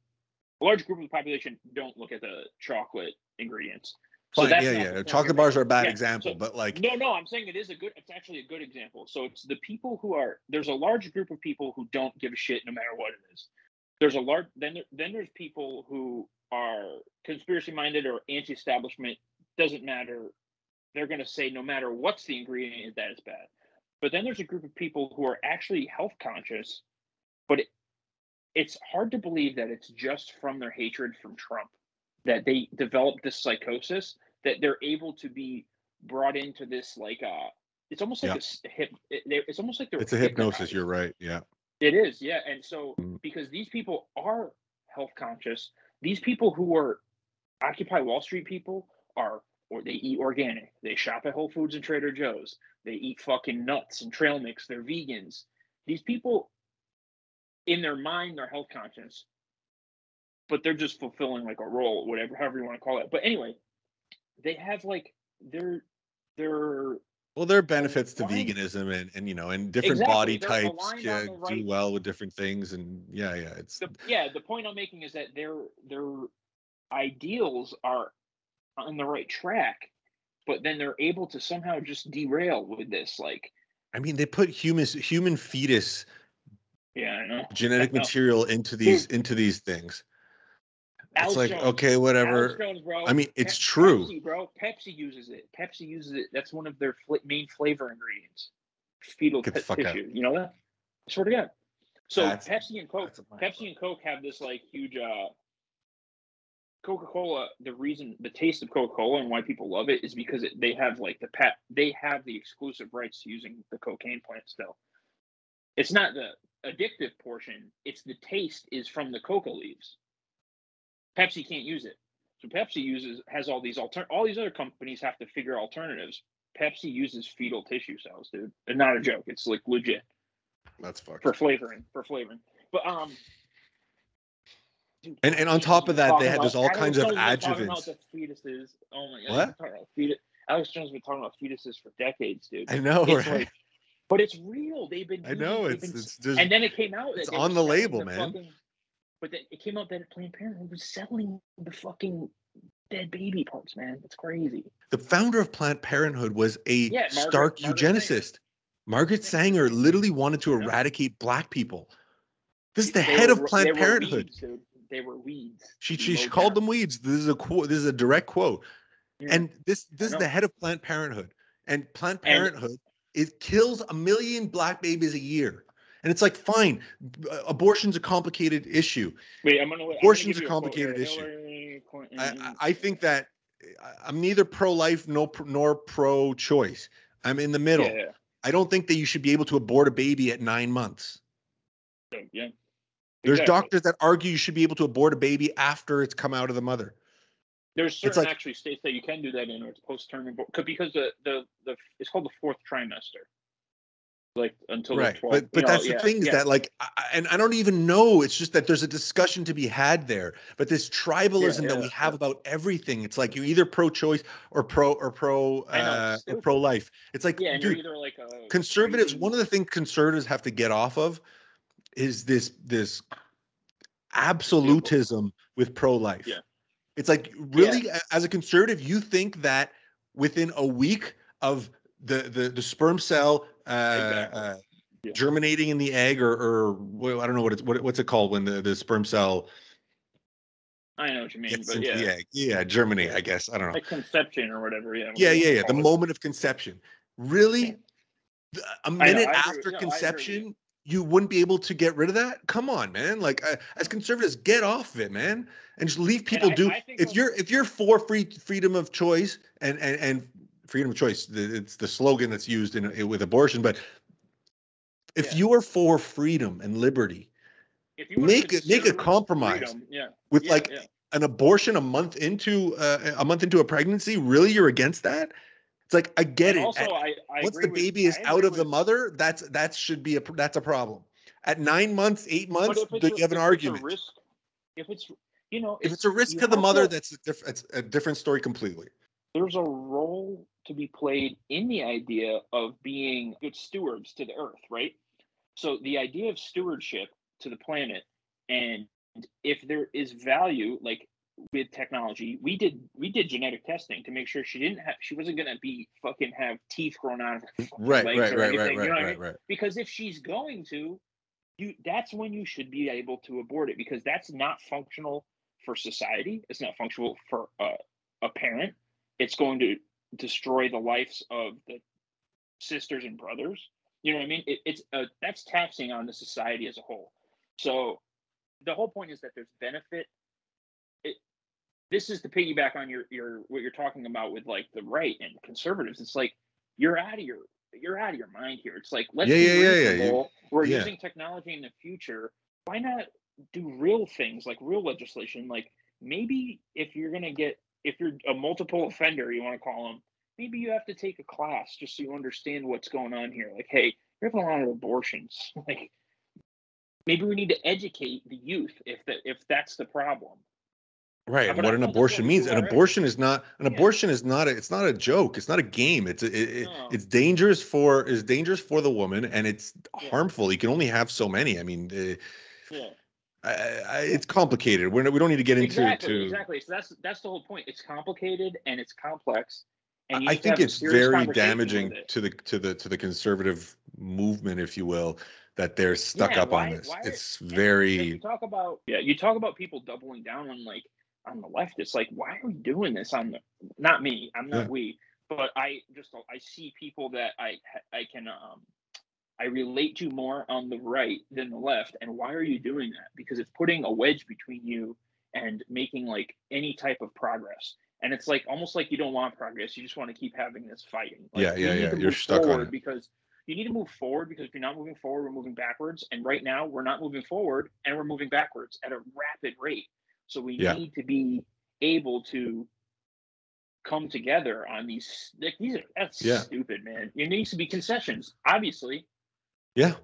A large group of the population don't look at the chocolate ingredients. So Fine, yeah, yeah. Chocolate bars are a bad Yeah, example, so- but like No, no, I'm saying it is a good. It's actually a good example. So it's the people who are there's a large group of people who don't give a shit no matter what it is. There's a large then there, then there's people who are conspiracy minded or anti-establishment. Doesn't matter. They're going to say no matter what's the ingredient that is bad. But then there's a group of people who are actually health conscious, but it, it's hard to believe that it's just from their hatred from Trump that they develop this psychosis that they're able to be brought into this like uh it's almost like Yeah. a hip it, it's almost like they're it's a hypnosis. You're right. Yeah. it is yeah and so Mm. because these people are health conscious these people who are occupy wall street people are or they eat organic they shop at whole foods and trader joe's they eat fucking nuts and trail mix they're vegans these people in their mind they're health conscious but they're just fulfilling like a role whatever however you want to call it but anyway they have like they're they're Well, there are benefits to aligned- veganism and, and you know, and different Exactly, body they're types yeah, on uh, the do well with different things. And yeah, yeah, it's the, yeah the point i'm making is that their their ideals are on the right track but then they're able to somehow just derail with this like I mean, they put human human fetus yeah i know genetic material into these into these things. It's like okay, whatever. Bro. I mean, it's Pe- true. Pepsi, bro. Pepsi uses it. Pepsi uses it. That's one of their fl- main flavor ingredients. Fetal Get the t- fuck out. tissue. You know that? I swear to God. So That's- Pepsi and Coke, that's a mind Pepsi and Coke have this like huge. uh Coca-Cola. The reason, the taste of Coca-Cola and why people love it is because it, they have like the pet. They have the exclusive rights to using the cocaine plant still. It's not the addictive portion. It's the taste is from the coca leaves. Pepsi can't use it. So Pepsi uses has all these alter all these other companies have to figure alternatives. Pepsi uses fetal tissue cells, dude. And not a joke. It's like legit That's fucked. for flavoring. For flavoring. But um dude, And- and on top of that, they had- there's all Alex kinds of Jones talking adjuvants. About the fetuses. Oh my god. What? fetus- Alex Jones has been talking about fetuses for decades, dude. I know, It's right? like- but it's real. They've been. I know been- it's just and then it came out. it's on the label, man. fucking- but then it came out that Planned Parenthood was selling the fucking dead baby parts, man. It's crazy. the founder of Planned Parenthood was a Yeah, Margaret- stark eugenicist. Margaret Sanger literally wanted to eradicate black people. This is the They head were- of Planned Parenthood. Weeds. They were weeds. She she, she called them weeds. This is a quote. This is a direct quote. Yeah. And this this is the head of Planned Parenthood. And Planned And- Parenthood it kills a million black babies a year. And it's like fine, abortion's a complicated issue. Wait, I'm gonna. I'm gonna Abortion's a complicated issue. I, I- think that I'm neither pro-life nor pro- nor pro-choice. I'm in the middle. Yeah, I don't think that you should be able to abort a baby at nine months. yeah. There's Exactly. doctors that argue you should be able to abort a baby after it's come out of the mother. There's certain like- actually states that you can do that in, or it's post-term abort- 'cause- because the, the the it's called the fourth trimester, like until right the 12th. but but you know, that's yeah, the thing is yeah. that like I- and i don't even know it's just that there's a discussion to be had there but this tribalism that yeah, we have about everything it's like you're either pro-choice or pro or pro I know, it's uh or pro-life it's like yeah, and you're dude either like a conservatives crazy- one of the things conservatives have to get off of is this this absolutism with pro-life Yeah. it's like really as a conservative you think that within a week of the the, the sperm cell Exactly. uh Yeah. germinating in the egg or or well, i don't know what it's what, what's it called when the, the sperm cell I know what you mean, but yeah, the egg. Yeah germinate i guess. I don't know. Like conception or whatever. Yeah, yeah yeah yeah the moment of conception. Really? A minute after with- no, I agree with you. conception you. wouldn't be able to get rid of that? Come on man. Like uh, as conservatives get off of it man and just leave people I- do I if you're if you're for free freedom of choice and and and freedom of choice. It's the slogan that's used in, in with abortion but if Yeah. you are for freedom and liberty If you make make a compromise yeah, with yeah, like an abortion a month into uh, a month into a pregnancy really you're against that? It's like i get And it. Also, At- I, I once the with- baby is I out of the mother that's that should be a that's a problem. At nine months eight months it's a- you have an argument It's risk, if it's you know, if it's a risk to the mother to- that's a, diff- it's a different story completely. There's a role to be played in the idea of being good stewards to the earth, right? So the idea of stewardship to the planet, and if there is value, like with technology, we did we did genetic testing to make sure she didn't have she wasn't gonna be fucking have teeth growing out of her right legs right or right anything, right you know right I right mean? right because if she's going to you that's when you should be able to abort it because that's not functional for society it's not functional for uh, a parent it's going to destroy the lives of the sisters and brothers. You know what i mean? It, it's uh, that's taxing on the society as a whole. So the whole point is that there's benefit. It, this is to piggyback on your your what you're talking about with like the right and conservatives. It's like you're out of your you're out of your mind here. It's like let's Yeah, be yeah, yeah, yeah, we're yeah. using technology in the future. Why not do real things like real legislation? Like maybe if you're going to get if you're a multiple offender you want to call them maybe you have to take a class just so you understand what's going on here. Like hey you're having a lot of abortions. [LAUGHS] Like maybe we need to educate the youth if that if that's the problem. Right and what I an abortion means. An abortion is not an Yeah. abortion is not a, it's not a joke. It's not a game. It's it, it- No. it's dangerous for it's dangerous for the woman and it's Yeah. harmful. You can only have so many. I mean uh, yeah I, I, it's complicated we're, we don't need to get into exactly to exactly so that's that's the whole point it's complicated and it's complex and I think it's very damaging it. to the to the to the conservative movement, if you will, that they're stuck Yeah, up on this. are- It's very you talk about yeah you talk about people doubling down on like on the left it's like why are we doing this on the not me i'm not Yeah. we but i just i see people that i i can um i relate to more on the right than the left and why are you doing that because it's putting a wedge between you and making like any type of progress and it's like almost like you don't want progress you just want to keep having this fighting like, Yeah, yeah, need yeah, you're stuck on it. because you need to move forward because if you're not moving forward, we're moving backwards. And right now, we're not moving forward and we're moving backwards at a rapid rate. So we Yeah. need to be able to come together on these. Like these are that's Yeah. stupid, man. It needs to be concessions, obviously. Yeah.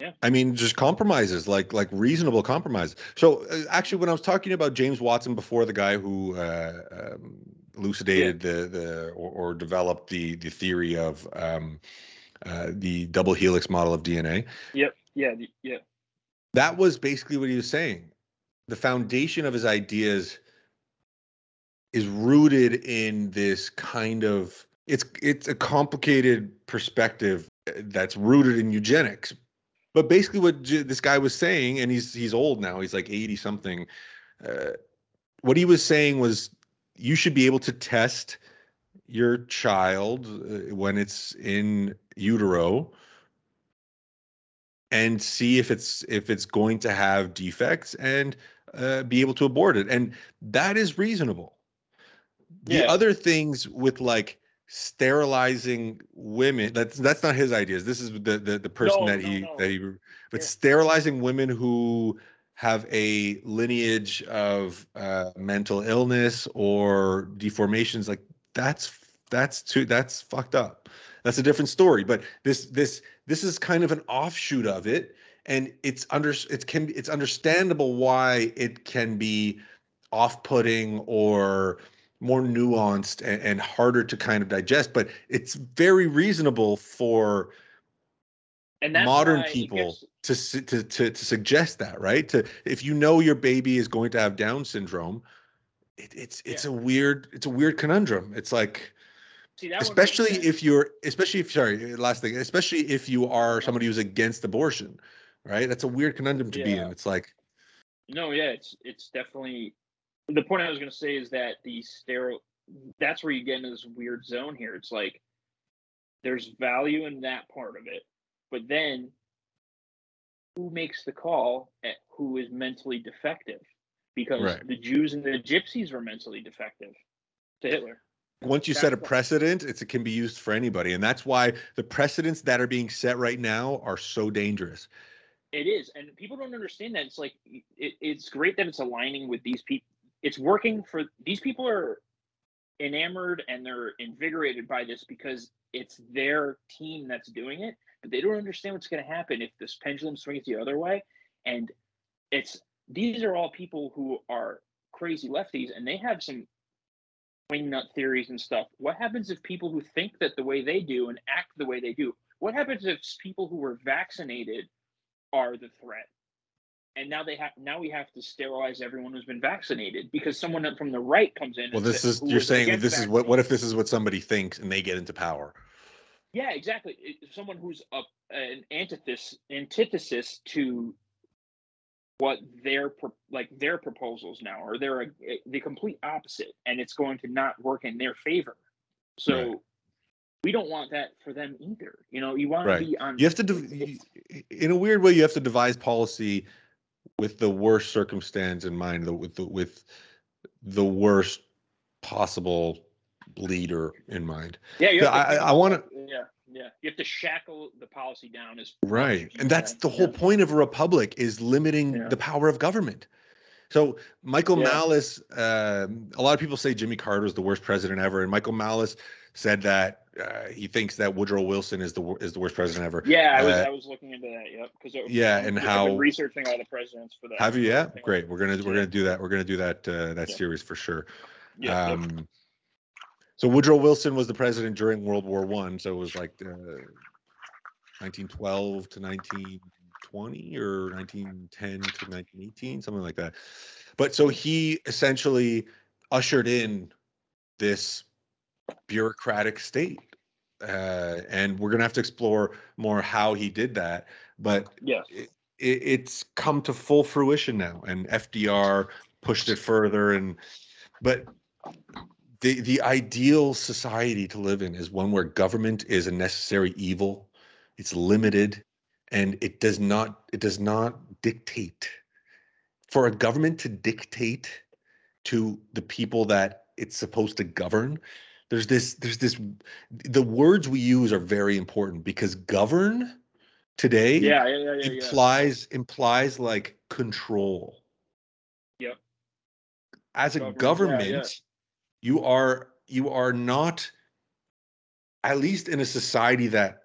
Yeah. I mean, just compromises, like like reasonable compromise. So uh, actually, when I was talking about James Watson before, the guy who uh, um, elucidated the the or, or developed the the theory of um, uh, the double helix model of DNA. Yep. Yeah. Yeah. That was basically what he was saying. The foundation of his ideas is rooted in this kind of it's it's a complicated perspective that's rooted in eugenics. But basically, what this guy was saying, and he's he's old now, he's like eighty something. Uh, what he was saying was, you should be able to test your child uh, when it's in utero and see if it's if it's going to have defects and uh, be able to abort it and that is reasonable the Yeah. other things with like sterilizing women that's that's not his ideas this is the the, the person No, that no, he no. that he but Yeah. sterilizing women who have a lineage of uh, mental illness or deformations like that's that's too that's fucked up that's a different story but this this this is kind of an offshoot of it and it's under it can it's understandable why it can be off-putting or more nuanced and, and harder to kind of digest but it's very reasonable for And modern people gets- to, to to to suggest that right? To if you know your baby is going to have down syndrome it, it's it's a weird it's a weird conundrum. It's like see, that would make especially if you're especially if sorry eh, last thing especially if you are somebody who's against abortion right? That's a weird conundrum to be in. It's like No, yeah, it's it's definitely the point I was going to say is that the sterile that's where you get into this weird zone here. It's like there's value in that part of it, but then who makes the call at who is mentally defective? Because Right. the Jews and the Gypsies were mentally defective to Hitler. once you set a precedent it's, it can be used for anybody and that's why the precedents that are being set right now are so dangerous It is, and people don't understand that. It's like it, it's great that it's aligning with these people. It's working for these people are enamored and they're invigorated by this because it's their team that's doing it, but they don't understand what's going to happen if this pendulum swings the other way. And it's these are all people who are crazy lefties, and they have some wing nut theories and stuff. What happens if people who think that the way they do and act the way they do? What happens if people who were vaccinated are the threat. And now they have now we have to sterilize everyone who's been vaccinated because someone from the right comes in. well and this says- is you're saying this is what what if this is what somebody thinks and they get into power Yeah, exactly. Someone who's a, an antithesis antithesis to what their like their proposals now are. They're a, the complete opposite, and it's going to not work in their favor. So. Right. We don't want that for them either. You know, you want Right. to be on. you have to y- in a weird way you have to devise policy with the worst circumstance in mind the, with the, with the worst possible leader in mind Yeah, you Yeah, to I- I wanna- Yeah, yeah. You have to shackle the policy down as right and that's the whole Yeah. point of a republic is limiting Yeah. the power of government so michael Yeah. malice um, a lot of people say jimmy carter is the worst president ever and michael malice said that uh, he thinks that woodrow wilson is the is the worst president ever Yeah, I was Uh, I was looking into that. Yep, because Yeah, and I've how- been researching all the presidents for that. have you yeah great we're gonna we're gonna do that we're gonna do that uh, that Yeah. series for sure Yeah. Um, so Woodrow Wilson was the president during World War One, so it was like uh, 1912 to 1920 or 1910 to 1918, something like that. But so he essentially ushered in this bureaucratic state, uh, and we're gonna have to explore more how he did that. But yes. it, it, it's come to full fruition now and fdr pushed it further and but the the ideal society to live in is one where government is a necessary evil it's limited and it does not it does not dictate for a government to dictate to the people that it's supposed to govern there's this there's this the words we use are very important because govern today Yeah, yeah, yeah, yeah. yeah. implies implies like control. Yep. As a Government, government, you are you are not at least in a society that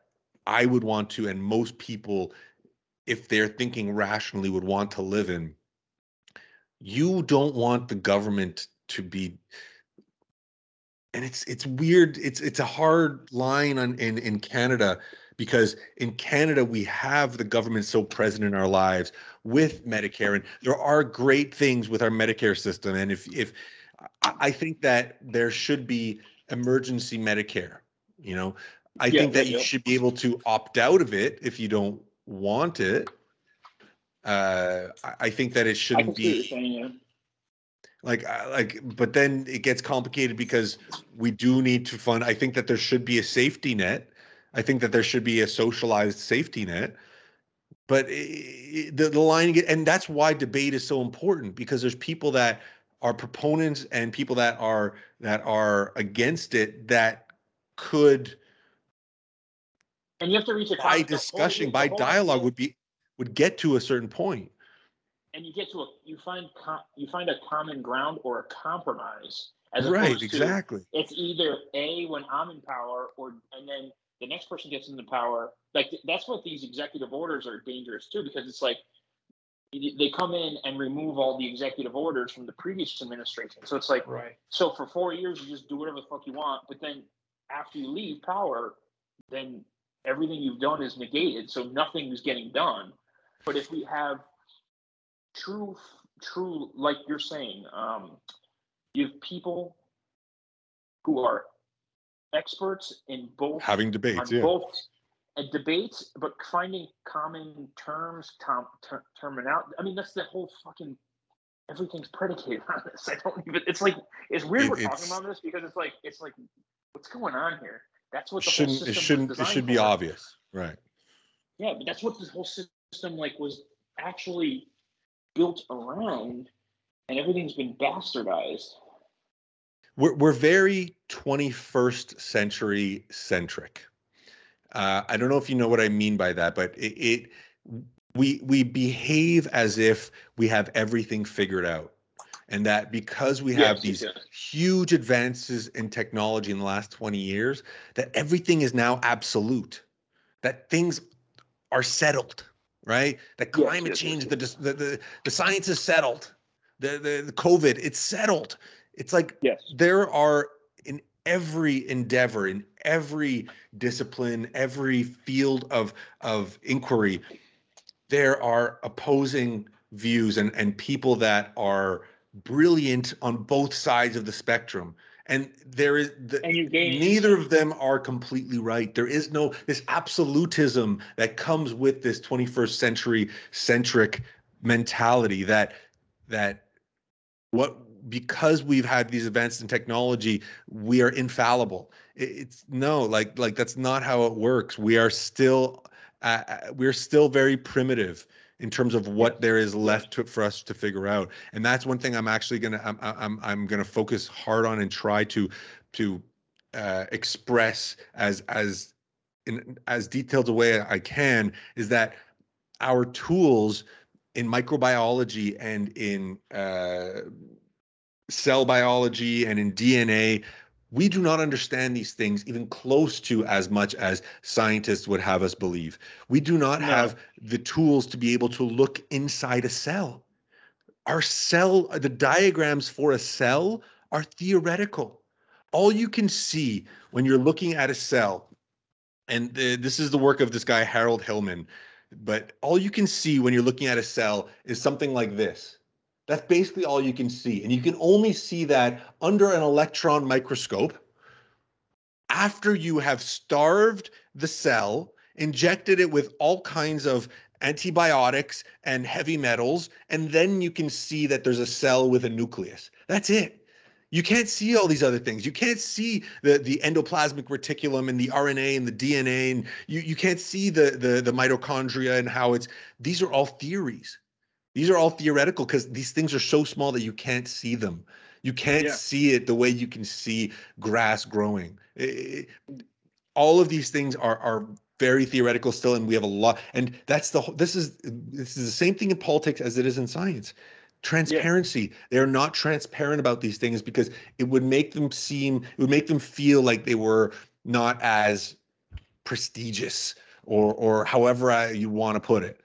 I would want to and most people if they're thinking rationally would want to live in. You don't want the government to be and it's it's weird. It's it's a hard line on in in Canada because in Canada we have the government so present in our lives with Medicare, and there are great things with our Medicare system. And if if I think that there should be emergency Medicare, you know, I Yeah, think that yeah, you yeah. should be able to opt out of it if you don't want it. Uh, I, think that it shouldn't see what you're be saying. Like like but then it gets complicated because we do need to fund i think that there should be a safety net. I think that there should be a socialized safety net. But i- i- the, the line get and that's why debate is so important because there's people that are proponents and people that are that are against it that could And you have to reach a by common- the whole- discussion by dialogue would be would get to a certain point and you get to a you find com, you find a common ground or a compromise as right opposed to exactly it's either a when I'm in power or and then the next person gets into power. Like that's what these executive orders are dangerous too because it's like they come in and remove all the executive orders from the previous administration. So it's like Right. so for four years you just do whatever the fuck you want, but then after you leave power, then everything you've done is negated. So nothing is getting done. But if we have true, true, like you're saying, um, you have people who are experts in both having debates yeah both uh, debates, but finding common terms, tom, ter, terminology. I mean, that's the whole fucking. Everything's predicated on this. I don't even. It's like it's weird It- we're it's- talking about this because it's like it's like what's going on here. That's what the shouldn't whole it shouldn't it should be for. obvious right Yeah, but that's what this whole system like was actually built around, and everything's been bastardized. we're, we're very 21st century centric uh, i don't know if you know what i mean by that but it, it we we behave as if we have everything figured out and that because we have Yes, these yes. huge advances in technology in the last 20 years that everything is now absolute that things are settled right that climate yes, yes, change yes. the, the the the science is settled the, the the covid it's settled it's like Yes. there are in every endeavor in every discipline every field of of inquiry there are opposing views and and people that are brilliant on both sides of the spectrum and there is the, And neither of them are completely right. There is no this absolutism that comes with this 21st century centric mentality that that what because we've had these advances in technology we are infallible. It- it's no like like that's not how it works. We are still uh, uh, we're still very primitive in terms of what there is left to, for us to figure out. And that's one thing i'm actually gonna i'm i'm, I'm gonna focus hard on and try to to uh, express as as in as detailed a way i can is that our tools in microbiology and in uh, cell biology and in DNA, we do not understand these things even close to as much as scientists would have us believe. We do not No. have the tools to be able to look inside a cell. Our cell, the diagrams for a cell are theoretical. All you can see when you're looking at a cell, and the, this is the work of this guy, Harold Hillman, but all you can see when you're looking at a cell is something like this. That's basically all you can see. And you can only see that under an electron microscope after you have starved the cell, injected it with all kinds of antibiotics and heavy metals, and then you can see that there's a cell with a nucleus. That's it. You can't see all these other things. You can't see the, the endoplasmic reticulum and the RNA and the DNA, and you, you can't see the, the the mitochondria and how it's these are all theories. These are all theoretical because these things are so small that you can't see them. You can't Yeah. see it the way you can see grass growing. I- I- all of these things are are very theoretical still, and we have a lot. And that's the whole- this is this is the same thing in politics as it is in science. Transparency. They're not transparent about these things because it would make them seem it would make them feel like they were not as prestigious or or however I, you want to put it.